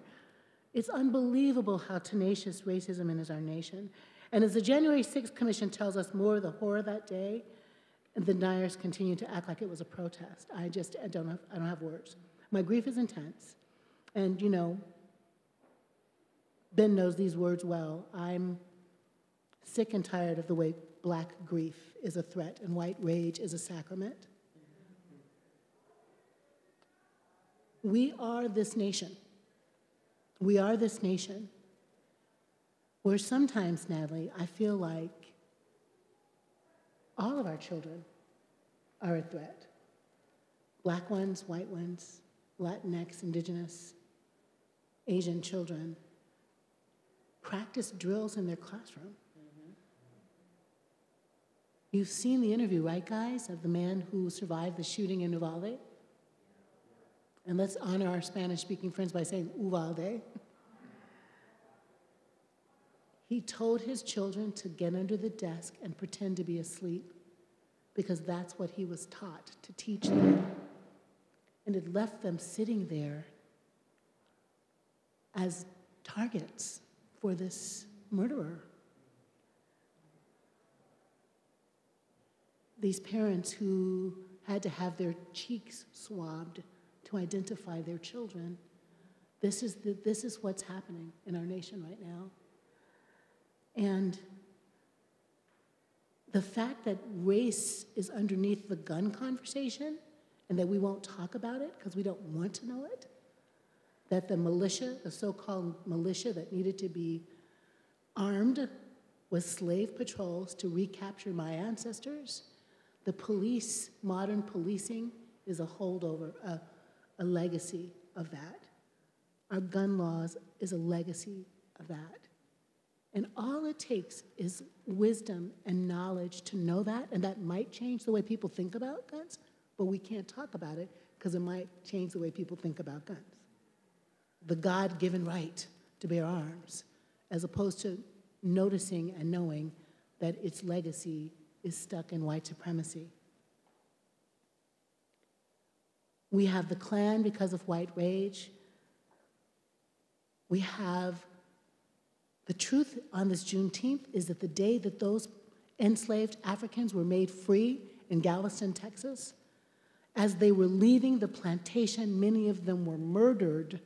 It's unbelievable how tenacious racism is in our nation. And as the January 6th Commission tells us more of the horror that day, the deniers continue to act like it was a protest. I just I don't have, I don't have words. My grief is intense. And, you know, Ben knows these words well. I'm sick and tired of the way black grief is a threat and white rage is a sacrament. We are this nation. We are this nation where sometimes, Natalie, I feel like all of our children are a threat black ones, white ones, Latinx, indigenous, Asian children practice drills in their classroom. You've seen the interview, right, guys, of the man who survived the shooting in Uvalde? And let's honor our Spanish speaking friends by saying Uvalde. He told his children to get under the desk and pretend to be asleep because that's what he was taught to teach them. And it left them sitting there as targets for this murderer. These parents who had to have their cheeks swabbed to identify their children. This is, the, this is what's happening in our nation right now. And the fact that race is underneath the gun conversation and that we won't talk about it because we don't want to know it, that the militia, the so called militia that needed to be armed with slave patrols to recapture my ancestors, the police, modern policing, is a holdover, a legacy of that. Our gun laws is a legacy of that. And all it takes is wisdom and knowledge to know that, and that might change the way people think about guns, but we can't talk about it because it might change the way people think about guns. The God given right to bear arms, as opposed to noticing and knowing that its legacy is stuck in white supremacy. We have the Klan because of white rage. We have the truth on this Juneteenth is that the day that those enslaved Africans were made free in Galveston, Texas, as they were leaving the plantation, many of them were murdered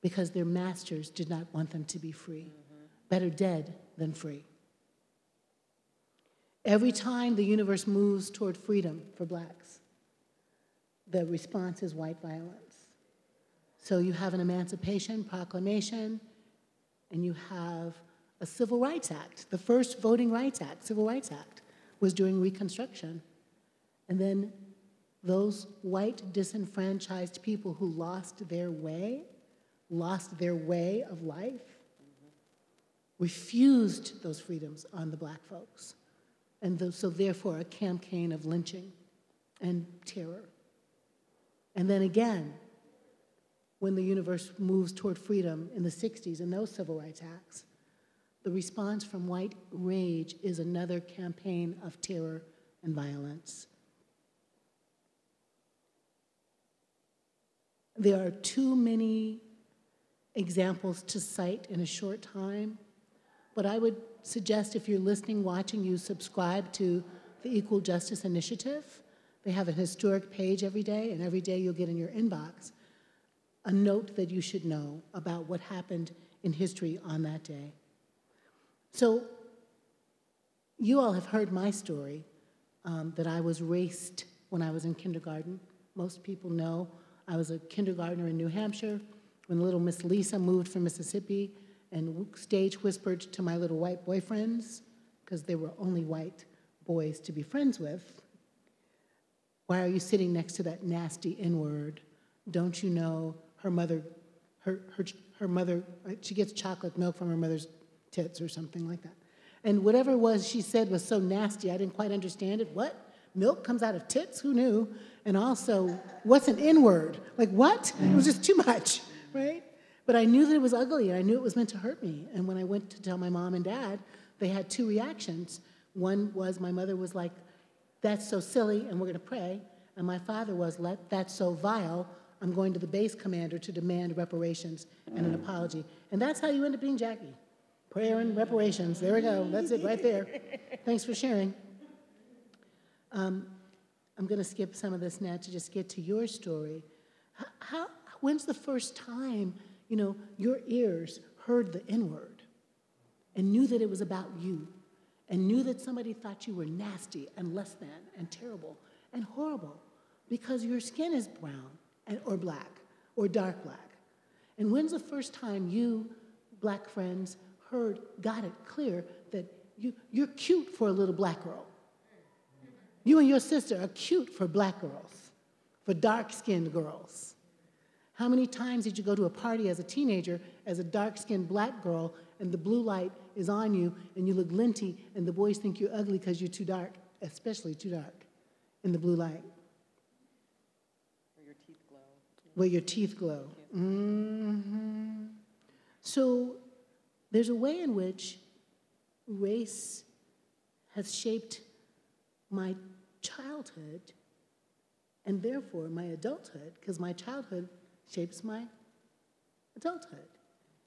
because their masters did not want them to be free. Mm-hmm. Better dead than free. Every time the universe moves toward freedom for blacks, the response is white violence. So you have an Emancipation Proclamation, and you have a Civil Rights Act. The first Voting Rights Act, Civil Rights Act, was during Reconstruction. And then those white disenfranchised people who lost their way, lost their way of life, refused those freedoms on the black folks. And so, therefore, a campaign of lynching and terror. And then again, when the universe moves toward freedom in the 60s and those civil rights acts, the response from white rage is another campaign of terror and violence. There are too many examples to cite in a short time, but I would suggest if you're listening, watching, you subscribe to the Equal Justice Initiative. They have a historic page every day, and every day you'll get in your inbox a note that you should know about what happened in history on that day. So, you all have heard my story um, that I was raced when I was in kindergarten. Most people know I was a kindergartner in New Hampshire when little Miss Lisa moved from Mississippi and stage whispered to my little white boyfriends, because they were only white boys to be friends with. Why are you sitting next to that nasty N word? Don't you know her mother, her, her, her mother, uh, she gets chocolate milk from her mother's tits or something like that. And whatever it was she said was so nasty, I didn't quite understand it. What? Milk comes out of tits? Who knew? And also, what's an N word? Like, what? It was just too much, right? But But I knew that it was ugly and I knew it was meant to hurt me. And when I went to tell my mom and dad, they had two reactions. One was my mother was like, That's so silly, and we're going to pray. And my father was, Let, That's so vile. I'm going to the base commander to demand reparations and an apology. And that's how you end up being Jacqui. Prayer and reparations. There we go. That's it right there. Thanks for sharing. Um, I'm going to skip some of this now to just get to your story. How, how, when's the first time, you know, your ears heard the N word and knew that it was about you and knew that somebody thought you were nasty and less than and terrible and horrible because your skin is brown and, or black or dark black? And when's the first time you, black friends, heard, got it clear that you, you're cute for a little black girl? You and your sister are cute for black girls, for dark skinned girls. How many times did you go to a party as a teenager as a dark skinned black girl and the blue light is on you and you look linty and the boys think you're ugly because you're too dark, especially too dark in the blue light? Where your teeth glow. Where your teeth glow. Mm-hmm. So there's a way in which race has shaped my childhood and therefore my adulthood, because my childhood shapes my adulthood.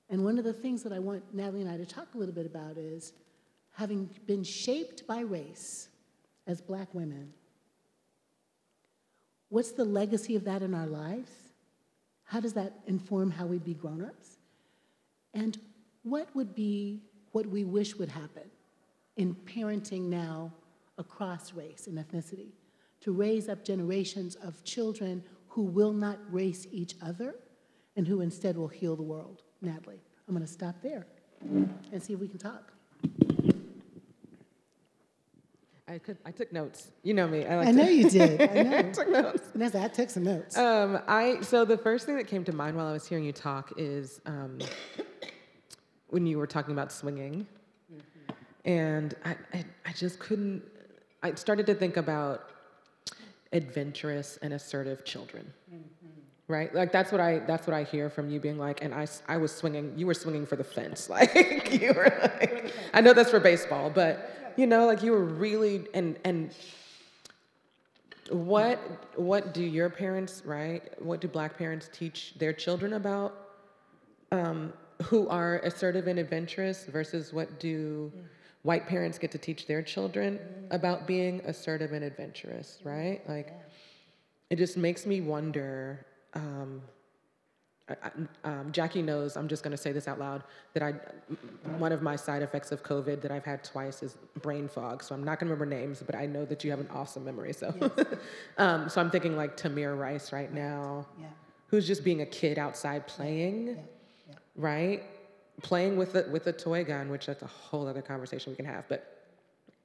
And one of the things that I want Natalie and I to talk a little bit about is having been shaped by race as black women, what's the legacy of that in our lives? How does that inform how we be grown ups? And what would be what we wish would happen in parenting now across race and ethnicity to raise up generations of children who will not race each other and who instead will heal the world? Natalie, I'm going to stop there and see if we can talk. I, could, I took notes. You know me. I, like I to- know you did. I know. I took notes. Vanessa, I took some notes. Um, I so the first thing that came to mind while I was hearing you talk is um, when you were talking about swinging, and I, I I just couldn't. I started to think about adventurous and assertive children. Right, like that's what I that's what I hear from you being like, and i i was swinging, you were swinging for the fence, like you were like, I know that's for baseball, but you know, like you were really and and what what do your parents right? What do black parents teach their children about um, who are assertive and adventurous versus what do white parents get to teach their children about being assertive and adventurous? Right? Like it just makes me wonder. Um, I, um, Jacqui knows, I'm just going to say this out loud, that I, one of my side effects of COVID that I've had twice is brain fog. So I'm not going to remember names, but I know that you have an awesome memory. So, um, so I'm thinking like Tamir Rice right now, Yeah. who's just being a kid outside playing, right? Playing with a, with a toy gun, which that's a whole other conversation we can have. But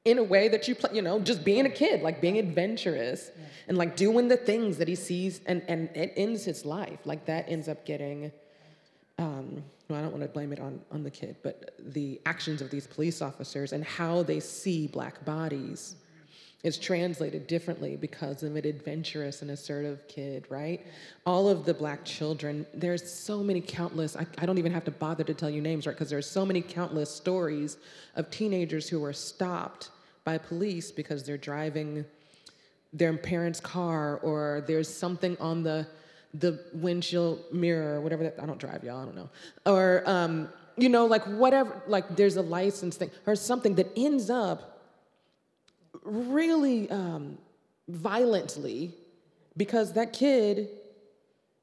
in a way that you play, you know, just being a kid, like being adventurous and like doing the things that he sees and, and it ends his life. Like that ends up getting, um, well, I don't want to blame it on, on the kid, but the actions of these police officers and how they see black bodies is translated differently because of an adventurous and assertive kid, right? All of the black children, there's so many countless, I, I don't even have to bother to tell you names, right? Because there's so many countless stories of teenagers who were stopped by police because they're driving their parents' car or there's something on the the windshield mirror or whatever that I don't drive y'all I don't know or um, you know like whatever like there's a license thing or something that ends up really um, violently because that kid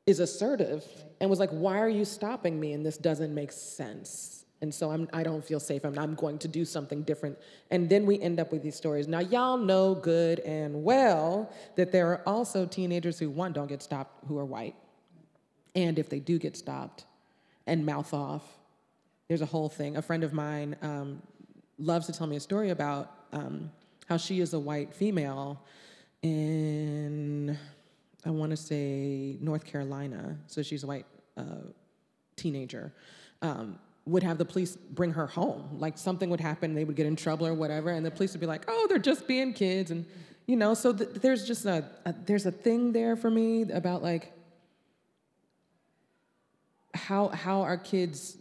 is assertive and was like why are you stopping me and this doesn't make sense and so I'm, I don't feel safe. I'm, I'm going to do something different. And then we end up with these stories. Now, y'all know good and well that there are also teenagers who, one, don't get stopped who are white. And if they do get stopped and mouth off, there's a whole thing. A friend of mine um, loves to tell me a story about um, how she is a white female in, I want to say, North Carolina. So she's a white uh, teenager. Um, would have the police bring her home. Like something would happen, they would get in trouble or whatever, and the police would be like, "Oh, they're just being kids," and you know. So th- there's just a, a there's a thing there for me about like how how our kids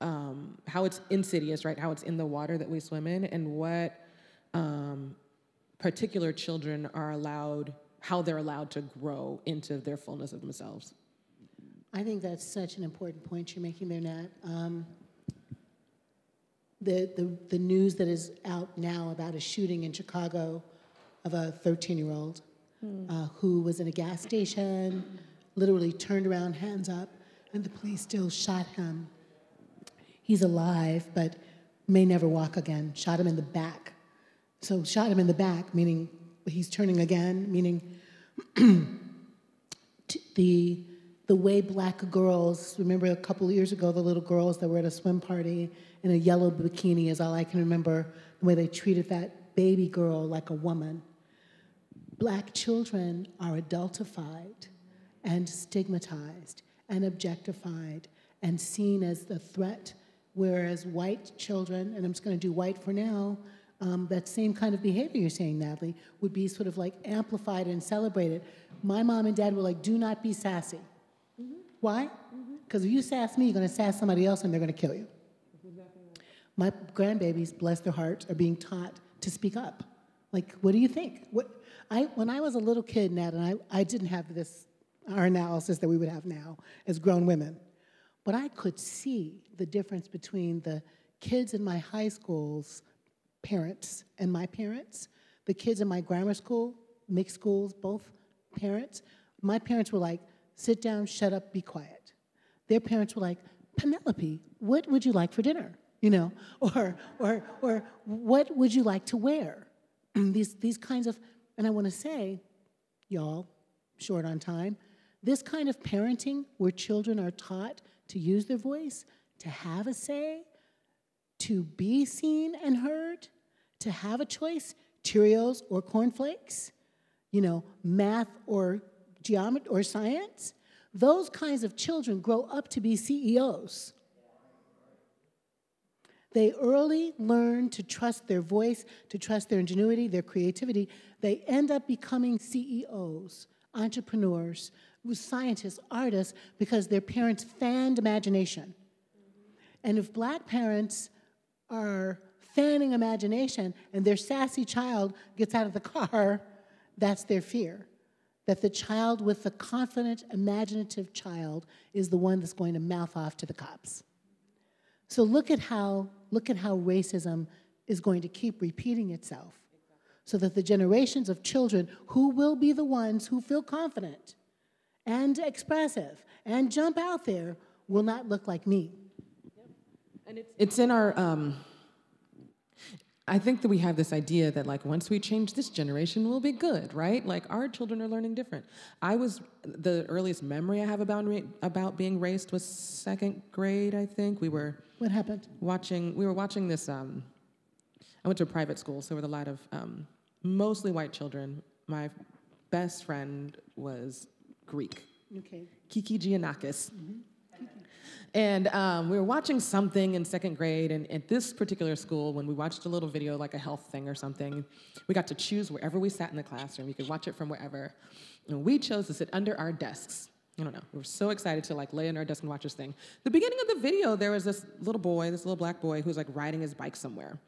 um, how it's insidious, right? How it's in the water that we swim in, and what um, particular children are allowed, how they're allowed to grow into their fullness of themselves. I think that's such an important point you're making there, Nat. Um, the, the, the news that is out now about a shooting in Chicago of a 13 year old uh, who was in a gas station, literally turned around, hands up, and the police still shot him. He's alive, but may never walk again. Shot him in the back. So, shot him in the back, meaning he's turning again, meaning the the way black girls remember a couple of years ago the little girls that were at a swim party in a yellow bikini is all i can remember the way they treated that baby girl like a woman. Black children are adultified and stigmatized and objectified and seen as the threat whereas white children and i'm just going to do white for now um, that same kind of behavior you're saying natalie would be sort of like amplified and celebrated my mom and dad were like do not be sassy why? Because if you sass me, you're going to sass somebody else and they're going to kill you. My grandbabies, bless their hearts, are being taught to speak up. Like, what do you think? What, I, when I was a little kid, Nat, and I, I didn't have this, our analysis that we would have now as grown women, but I could see the difference between the kids in my high school's parents and my parents, the kids in my grammar school, mixed schools, both parents. My parents were like, sit down, shut up, be quiet. Their parents were like, Penelope, what would you like for dinner? You know, or, or, or what would you like to wear? these, these kinds of, and I want to say, y'all, short on time, this kind of parenting where children are taught to use their voice, to have a say, to be seen and heard, to have a choice, Cheerios or cornflakes, you know, math or geometry or science, those kinds of children grow up to be CEOs. They early learn to trust their voice, to trust their ingenuity, their creativity. They end up becoming CEOs, entrepreneurs, scientists, artists, because their parents fanned imagination. And if black parents are fanning imagination and their sassy child gets out of the car, that's their fear that the child with the confident, imaginative child is the one that's going to mouth off to the cops. So look at how look at how racism is going to keep repeating itself. So that the generations of children who will be the ones who feel confident and expressive and jump out there will not look like me. And it's in our. Um, I think that we have this idea that like once we change this generation, we'll be good, right? Like our children are learning different. I was the earliest memory I have about about being raced was second grade. I think we were. What happened? Watching. We were watching this. Um, I went to a private school, so there were a lot of um, mostly white children. My best friend was Greek. Okay. Kiki Giannakis. And um, we were watching something in second grade, and at this particular school, when we watched a little video, like a health thing or something, we got to choose wherever we sat in the classroom. You could watch it from wherever. And we chose to sit under our desks. I don't know. We were so excited to like lay in our desk and watch this thing. The beginning of the video, there was this little boy, this little black boy, who was like riding his bike somewhere.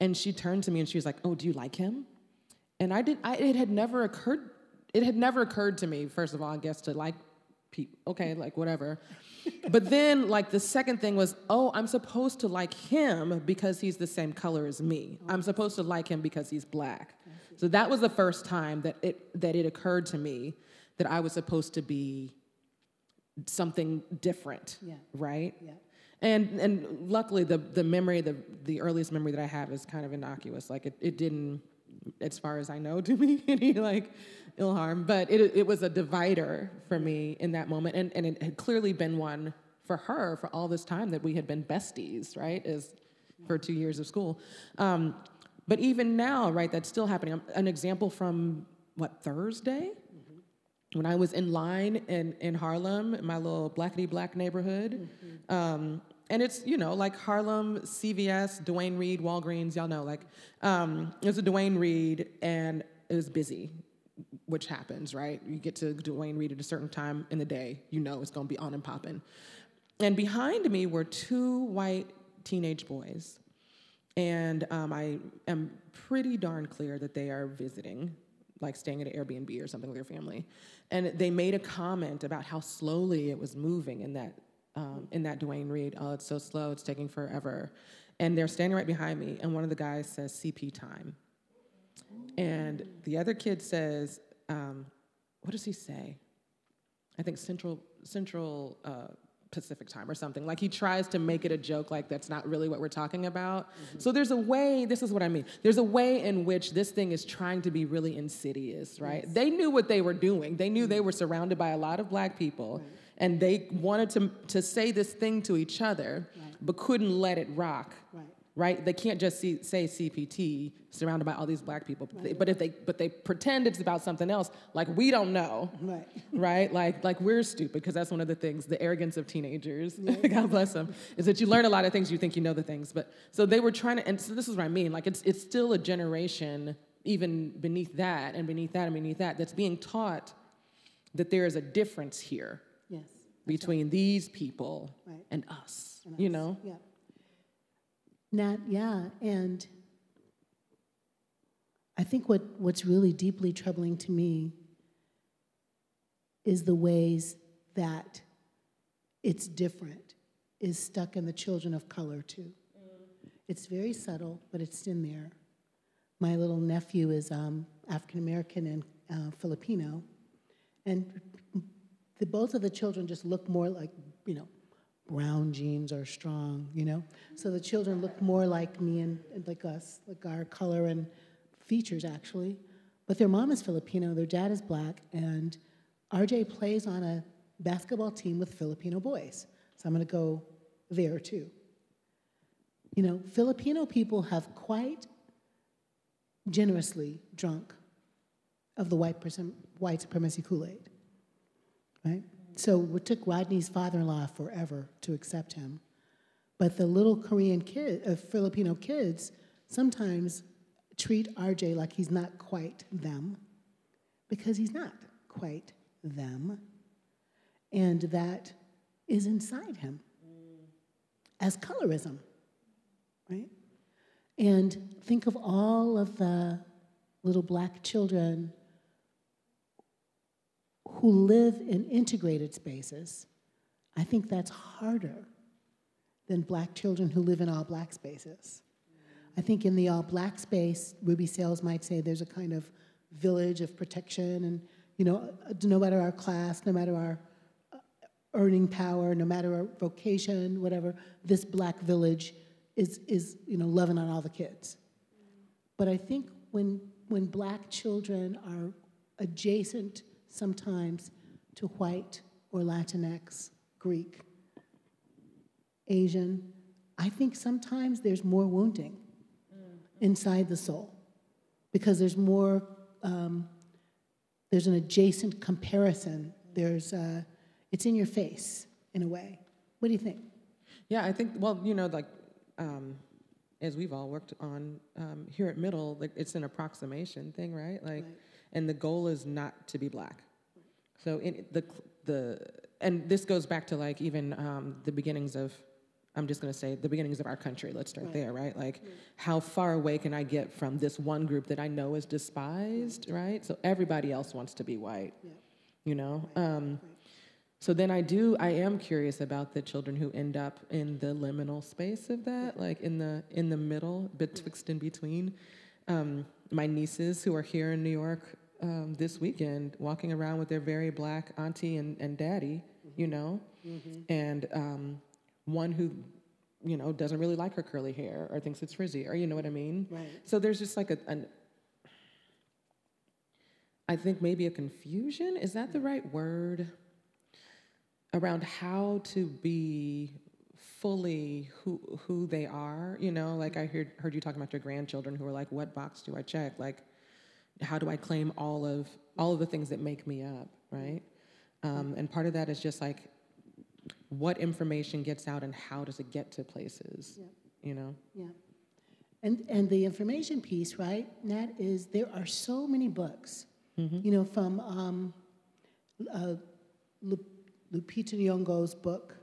And she turned to me and she was like, "Oh, do you like him?" And I did. I, it had never occurred. It had never occurred to me, first of all, I guess, to like people. Okay, like whatever. but then, like the second thing was, oh, I'm supposed to like him because he's the same color as me. I'm supposed to like him because he's black. So that was the first time that it that it occurred to me that I was supposed to be something different. Yeah. Right. Yeah. And and luckily the the memory the the earliest memory that I have is kind of innocuous. Like it, it didn't, as far as I know, do me any like ill harm. But it it was a divider for me in that moment, and and it had clearly been one for her for all this time that we had been besties, right? As for two years of school. Um, but even now, right, that's still happening. An example from what Thursday when I was in line in, in Harlem, in my little blackety black neighborhood. Um, and it's, you know, like Harlem, CVS, Duane Reade, Walgreens, y'all know, like, um, it was a Duane Reade and it was busy. Which happens, right? You get to Duane Reade at a certain time in the day, you know it's gonna be on and popping. And behind me were two white teenage boys. And um, I am pretty darn clear that they are visiting, like staying at an Airbnb or something with their family. And they made a comment about how slowly it was moving in that, um, in that Duane Reade. Oh, it's so slow, it's taking forever. And they're standing right behind me, and one of the guys says, CP time. And the other kid says, um, what does he say? I think Central Central uh, Pacific time or something. Like he tries to make it a joke, like that's not really what we're talking about. So there's a way. This is what I mean. There's a way in which this thing is trying to be really insidious, right? They knew what they were doing. They knew they were surrounded by a lot of black people, and they wanted to to say this thing to each other, but couldn't let it rock. Right. Right? They can't just see, say CPT surrounded by all these black people. But, but if they but they pretend it's about something else, like we don't know. Right. Right? Like like we're stupid because that's one of the things, the arrogance of teenagers. God bless them, is that you learn a lot of things, you think you know the things. But so they were trying to, and so this is what I mean. Like it's it's still a generation, even beneath that and beneath that and beneath that, that's being taught that there is a difference here Yes. between these people Right. and us. And You us. know? Yeah. Nat, yeah, and I think what, what's really deeply troubling to me is the ways that it's different is stuck in the children of color too. It's very subtle, but it's in there. My little nephew is um, African American and uh, Filipino, and the, both of the children just look more like, you know, brown genes are strong, you know? So the children look more like me and, and like us, like our color and features actually. But their mom is Filipino, their dad is black, and RJ plays on a basketball team with Filipino boys. So I'm gonna go there too. You know, Filipino people have quite generously drunk of the white, person, white supremacy Kool-Aid, right? So it took Rodney's father-in-law forever to accept him. But the little Korean kid, uh, Filipino kids, sometimes treat RJ like he's not quite them, because he's not quite them. And that is inside him as colorism, right? And think of all of the little black children who live in integrated spaces. I think that's harder than black children who live in all black spaces. I think in the all black space, Ruby Sales might say there's a kind of village of protection, and you know, no matter our class, no matter our uh, earning power, no matter our vocation, whatever, this black village is, is you know, loving on all the kids. But I think when, when black children are adjacent sometimes to white or Latinx, Greek, Asian, I think sometimes there's more wounding inside the soul because there's more, um, there's an adjacent comparison. There's, uh, it's in your face in a way. What do you think? Yeah, I think, well, you know, like, um, as we've all worked on um, here at Middle, like, it's an approximation thing, right? Like, and the goal is not to be black. So in the the and this goes back to like even um, the beginnings of I'm just going to say the beginnings of our country. Let's start Right. there, right? Like, how far away can I get from this one group that I know is despised, right? So everybody else wants to be white, you know. Um, so then I do. I am curious about the children who end up in the liminal space of that, like in the in the middle, betwixt and between. Um, my nieces who are here in New York um, this weekend, walking around with their very black auntie and, and daddy, you know, and um, one who, you know, doesn't really like her curly hair or thinks it's frizzy, or you know what I mean. Right. So there's just like a, an, I think maybe a confusion. Is that the right word? Around how to be fully who who they are. You know, like I heard heard you talking about your grandchildren who are like, what box do I check? Like, how do I claim all of all of the things that make me up, right? Um, and part of that is just like what information gets out and how does it get to places, you know? Yeah. And, and the information piece, right, Nat, is there are so many books You know, from um, uh, Lu- Lupita Nyong'o's book,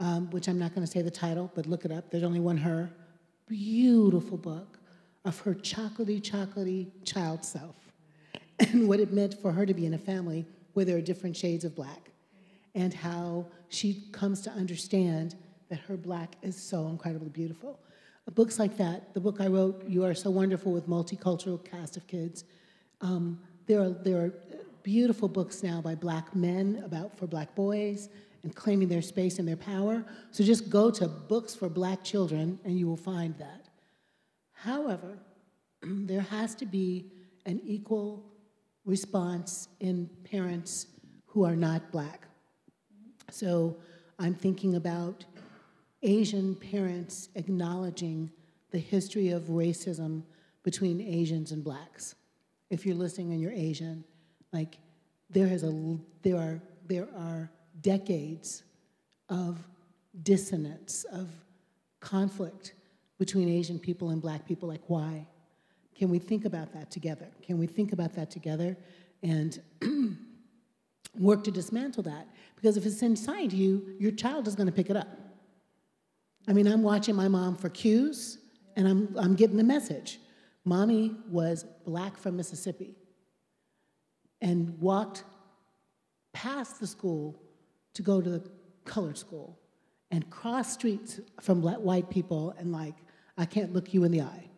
um, which I'm not going to say the title, but look it up. There's only one her. Beautiful book of her chocolatey, chocolatey child self and what it meant for her to be in a family where there are different shades of black and how she comes to understand that her black is so incredibly beautiful. Books like that, the book I wrote, You Are So Wonderful with Multicultural Cast of Kids, um, there, are, there are beautiful books now by black men about for black boys and claiming their space and their power. So just go to books for black children and you will find that. However, there has to be an equal response in parents who are not black. So I'm thinking about Asian parents acknowledging the history of racism between Asians and blacks. If you're listening and you're Asian, like there has a there are there are decades of dissonance, of conflict between Asian people and black people. Like why? Can we think about that together? Can we think about that together and work to dismantle that? Because if it's inside you, your child is going to pick it up. I mean, I'm watching my mom for cues, and I'm, I'm getting the message. Mommy was black from Mississippi and walked past the school to go to the colored school and cross streets from white people and like, I can't look you in the eye.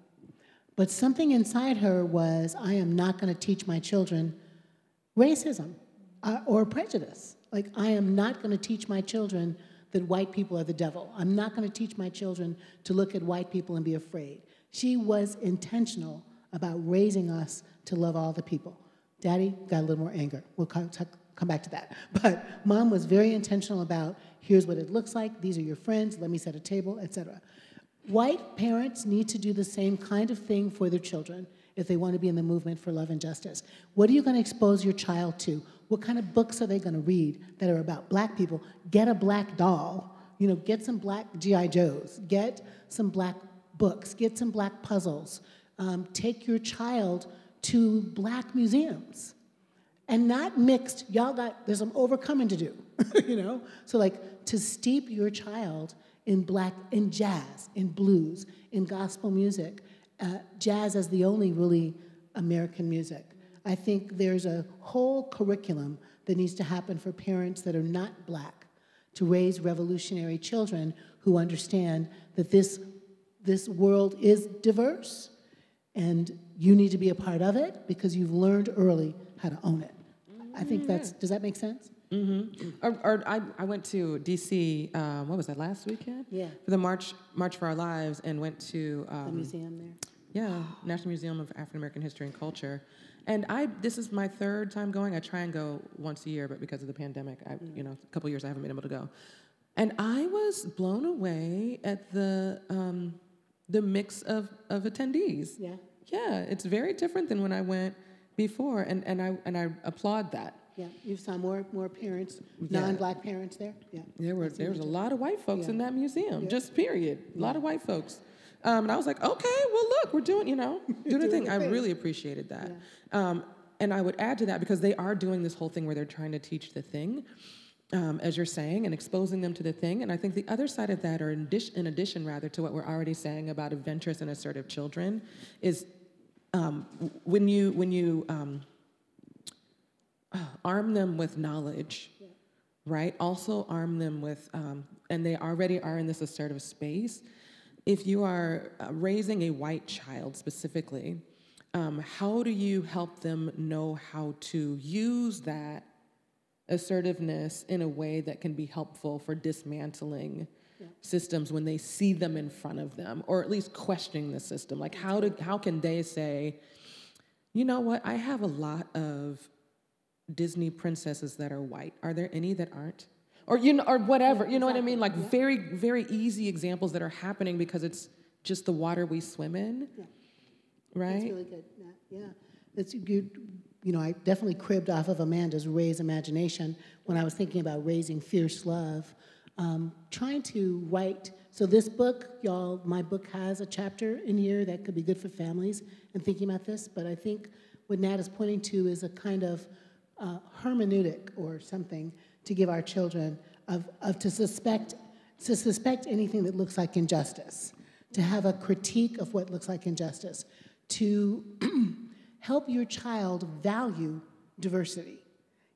But something inside her was, I am not going to teach my children racism uh, or prejudice. Like, I am not going to teach my children that white people are the devil. I'm not going to teach my children to look at white people and be afraid. She was intentional about raising us to love all the people. Daddy got a little more anger. We'll come, come back to that. But mom was very intentional about here's what it looks like, these are your friends, let me set a table, etc. White parents need to do the same kind of thing for their children if they want to be in the movement for love and justice. What are you going to expose your child to? What kind of books are they going to read that are about black people? Get a black doll. You know, get some black GI Joes. Get some black books. Get some black puzzles. Um, take your child to black museums, and not mixed. Y'all got there's some overcoming to do. you know, so like to steep your child in black, in jazz, in blues, in gospel music. Uh, jazz as the only really American music. I think there's a whole curriculum that needs to happen for parents that are not black to raise revolutionary children who understand that this, this world is diverse and you need to be a part of it because you've learned early how to own it. I think that's, does that make sense? Mm-hmm. Or, or I, I went to DC. Um, what was that last weekend? Yeah. For the March March for Our Lives, and went to um, The museum there. Yeah, National Museum of African American History and Culture. And I, this is my third time going. I try and go once a year, but because of the pandemic, I, you know, a couple years I haven't been able to go. And I was blown away at the um, the mix of of attendees. Yeah. Yeah, it's very different than when I went before, and, and I and I applaud that. Yeah, you saw more, more parents, Yeah. non-black parents there? Yeah. There were there was a lot of white folks Yeah. in that museum. Yeah. Just period. A lot of white folks. Um, and I was like, okay, well, look, we're doing, you know, doing a thing. I really appreciated that. Um, and I would add to that because they are doing this whole thing where they're trying to teach the thing, um, as you're saying, and exposing them to the thing. And I think the other side of that, or in addition, in addition rather to what we're already saying about adventurous and assertive children, is um, when you when you um, arm them with knowledge, right? Also arm them with, um, and they already are in this assertive space. If you are uh, raising a white child specifically, um, how do you help them know how to use that assertiveness in a way that can be helpful for dismantling systems when they see them in front of them, or at least questioning the system? Like, how do how can they say, you know what? I have a lot of Disney princesses that are white. Are there any that aren't? Or you know, or whatever. you know what I mean? Like very, very easy examples that are happening because it's just the water we swim in. Right? That's really good. Yeah, yeah. It's you. You know, I definitely cribbed off of Amanda's raise imagination when I was thinking about raising fierce love. Um, trying to write. So this book, y'all, my book has a chapter in here that could be good for families and thinking about this. But I think what Nat is pointing to is a kind of uh, hermeneutic or something to give our children of, of to suspect to suspect anything that looks like injustice, to have a critique of what looks like injustice, to help your child value diversity.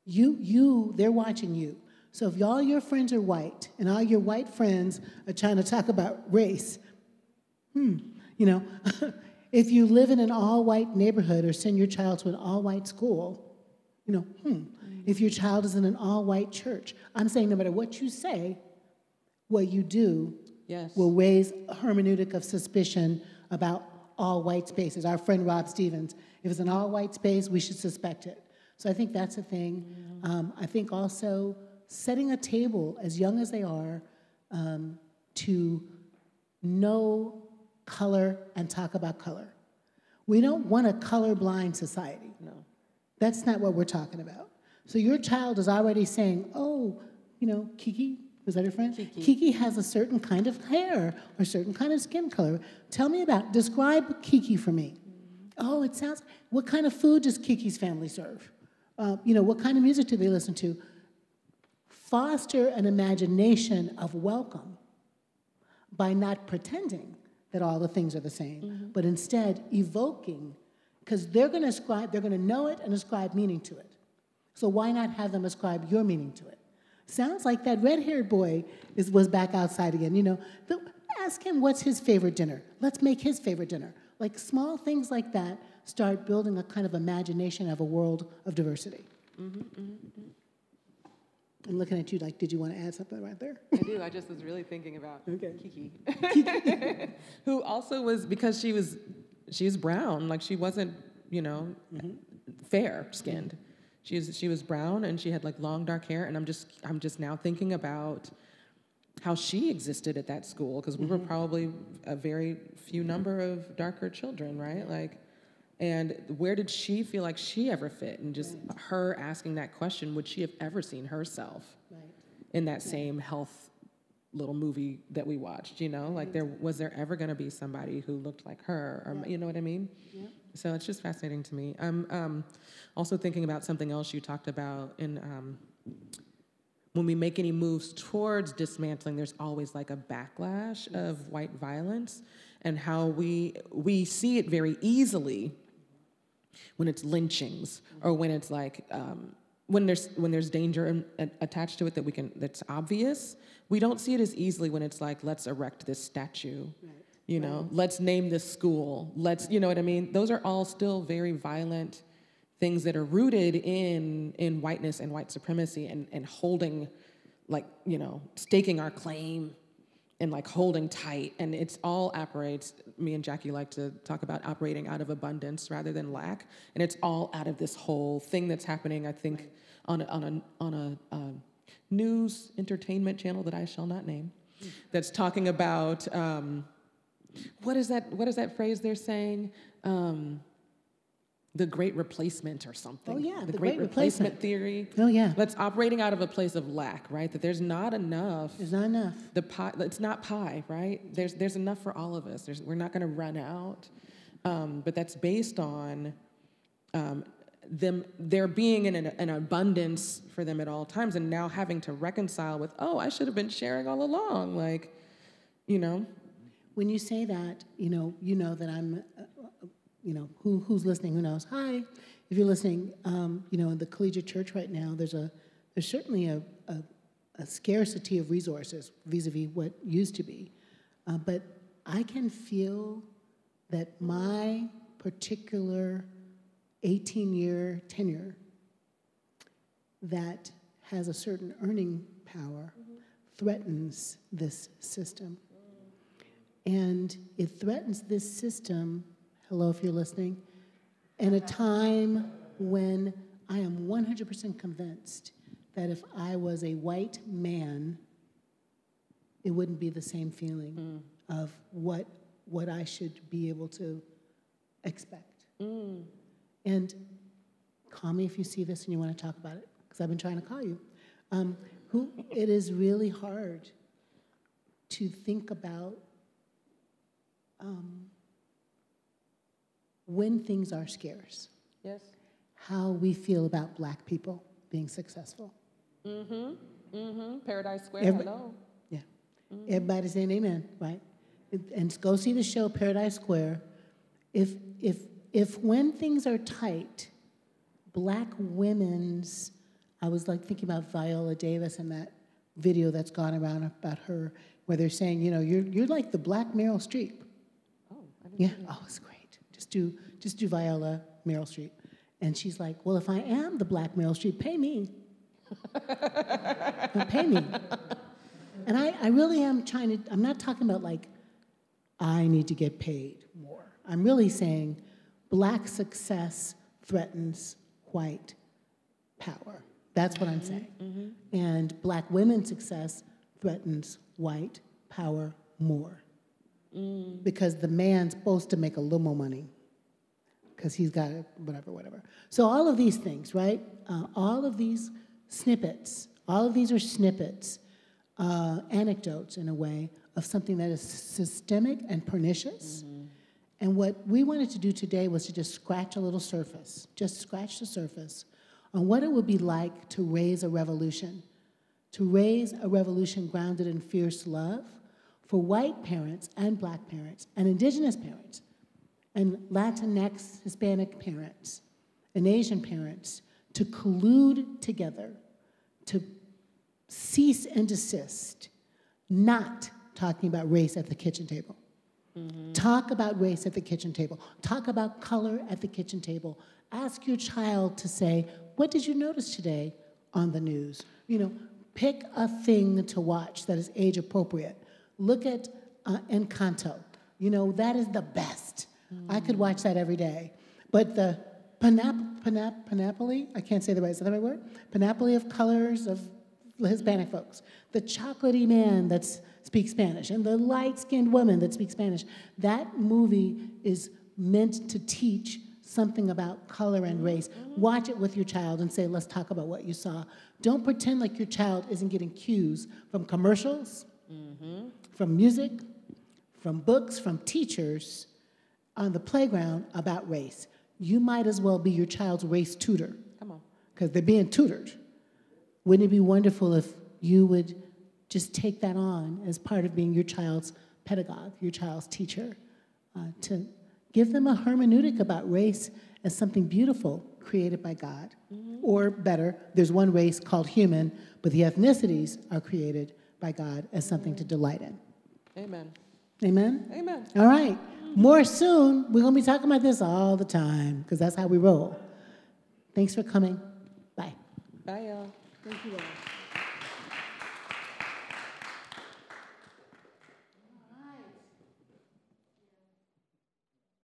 You, you, they're watching you. So if all your friends are white and all your white friends are trying to talk about race, hmm, you know, if you live in an all-white neighborhood or send your child to an all-white school, you know, hmm, if your child is in an all-white church, I'm saying no matter what you say, what you do Yes. will raise a hermeneutic of suspicion about all white spaces. Our friend Rob Stevens, if it's an all white space, we should suspect it. So I think that's a thing. Um, I think also setting a table as young as they are um, to know color and talk about color. We don't want a colorblind society. No. That's not what we're talking about. So your child is already saying, oh, you know, Kiki, was that her friend? Kiki. has a certain kind of hair or a certain kind of skin color. Tell me about, describe Kiki for me. Oh, it sounds, what kind of food does Kiki's family serve? Uh, you know, what kind of music do they listen to? Foster an imagination of welcome by not pretending that all the things are the same, but instead evoking, because they're going to ascribe, they're going to know it and ascribe meaning to it. So why not have them ascribe your meaning to it? Sounds like that red-haired boy is, was back outside again. You know, the, ask him what's his favorite dinner. Let's make his favorite dinner. Like small things like that start building a kind of imagination of a world of diversity. Mm-hmm, mm-hmm. I'm looking at you like, did you want to add something right there? I do. I just was really thinking about Okay. Kiki, Kiki, who also was because she was she was brown, like she wasn't you know mm-hmm. fair skinned. She was she was brown and she had like long dark hair, and I'm just I'm just now thinking about how she existed at that school because we were mm-hmm. probably a very few number of darker children, right? Like. And where did she feel like she ever fit? And just her asking that question, would she have ever seen herself in that same health little movie that we watched? You know, like there was there ever going to be somebody who looked like her, or you know what I mean? So it's just fascinating to me. I'm um, also thinking about something else you talked about in. Um, when we make any moves towards dismantling, there's always like a backlash of white violence, and how we we see it very easily when it's lynchings or when it's like um, when there's when there's danger in, attached to it that we can that's obvious. We don't see it as easily when it's like let's erect this statue. You know, let's name this school. Let's, you know what I mean? Those are all still very violent things that are rooted in in whiteness and white supremacy and, and holding like you know staking our claim and like holding tight and it's all operates me and Jacqui like to talk about operating out of abundance rather than lack and it's all out of this whole thing that's happening i think on a, on a, on a um, news entertainment channel that i shall not name that's talking about um, what is that what is that phrase they're saying? Um, the great replacement or something. Oh, yeah, the, the great, Great replacement, Replacement. theory. Oh, yeah. that's operating out of a place of lack right? That there's not enough. There's not enough. the pie it's not pie right? There's there's enough for all of us. There's, we're not going to run out. Um, but that's based on um, them there being in an, an abundance for them at all times and now having to reconcile with oh i should have been sharing all along like you know When you say that, you know, you know that I'm, uh, uh, you know, who, who's listening, who knows? Hi. If you're listening, um, you know, in the collegiate church right now, there's a, there's certainly a, a, a scarcity of resources vis-a-vis what used to be. Uh, but I can feel that my particular 18-year tenure that has a certain earning power threatens this system. And it threatens this system, hello if you're listening, in a time when I am 100% convinced that if I was a white man, it wouldn't be the same feeling mm. of what, what I should be able to expect. Mm. And call me if you see this and you want to talk about it, because I've been trying to call you. Um, who, it is really hard to think about um, when things are scarce. Yes. how we feel about black people being successful. Mm-hmm. Mm-hmm. Paradise Square. Every- hello. Yeah. Everybody saying amen, right? And go see the show Paradise Square. If, if, if when things are tight, black women's, I was like thinking about Viola Davis and that video that's gone around about her, where they're saying, you know, you're, you're like the black Meryl Streep. Oh, yeah, oh, it's great. Just do, just do Viola Meryl Streep. And she's like, well, if I am the black Meryl Streep, pay me. Pay me. And I, I really am trying to, I'm not talking about like, I need to get paid more. I'm really saying black success threatens white power. That's what I'm saying. And black women's success threatens white power more. Because the man's supposed to make a little more money because he's got it, whatever, whatever. So all of these things, right? Uh, all of these snippets, all of these are snippets, uh, anecdotes in a way of something that is systemic and pernicious. And what we wanted to do today was to just scratch a little surface, just scratch the surface on what it would be like to raise a revolution, to raise a revolution grounded in fierce love for white parents and black parents and indigenous parents and Latinx Hispanic parents and Asian parents to collude together to cease and desist, not talking about race at the kitchen table. Talk about race at the kitchen table. Talk about color at the kitchen table. Ask your child to say, What did you notice today on the news? You know, pick a thing to watch that is age appropriate. Look at uh, Encanto. You know, that is the best. I could watch that every day. But the panap, panap, panoply, I can't say the right, is that the right word? Panoply of colors of Hispanic folks. The chocolatey man that speaks Spanish and the light skinned woman that speaks Spanish. That movie is meant to teach something about color and race. Watch it with your child and say, let's talk about what you saw. Don't pretend like your child isn't getting cues from commercials, mm-hmm. from music, from books, from teachers on the playground about race. You might as well be your child's race tutor. Come on. Because they're being tutored. Wouldn't it be wonderful if you would just take that on as part of being your child's pedagogue, your child's teacher, uh, to give them a hermeneutic about race as something beautiful created by God? Or better, there's one race called human, but the ethnicities are created by God as something to delight in. Amen. Amen? Amen. All right. More soon. We're going to be talking about this all the time because that's how we roll. Thanks for coming. Bye. Bye, y'all. Thank you all.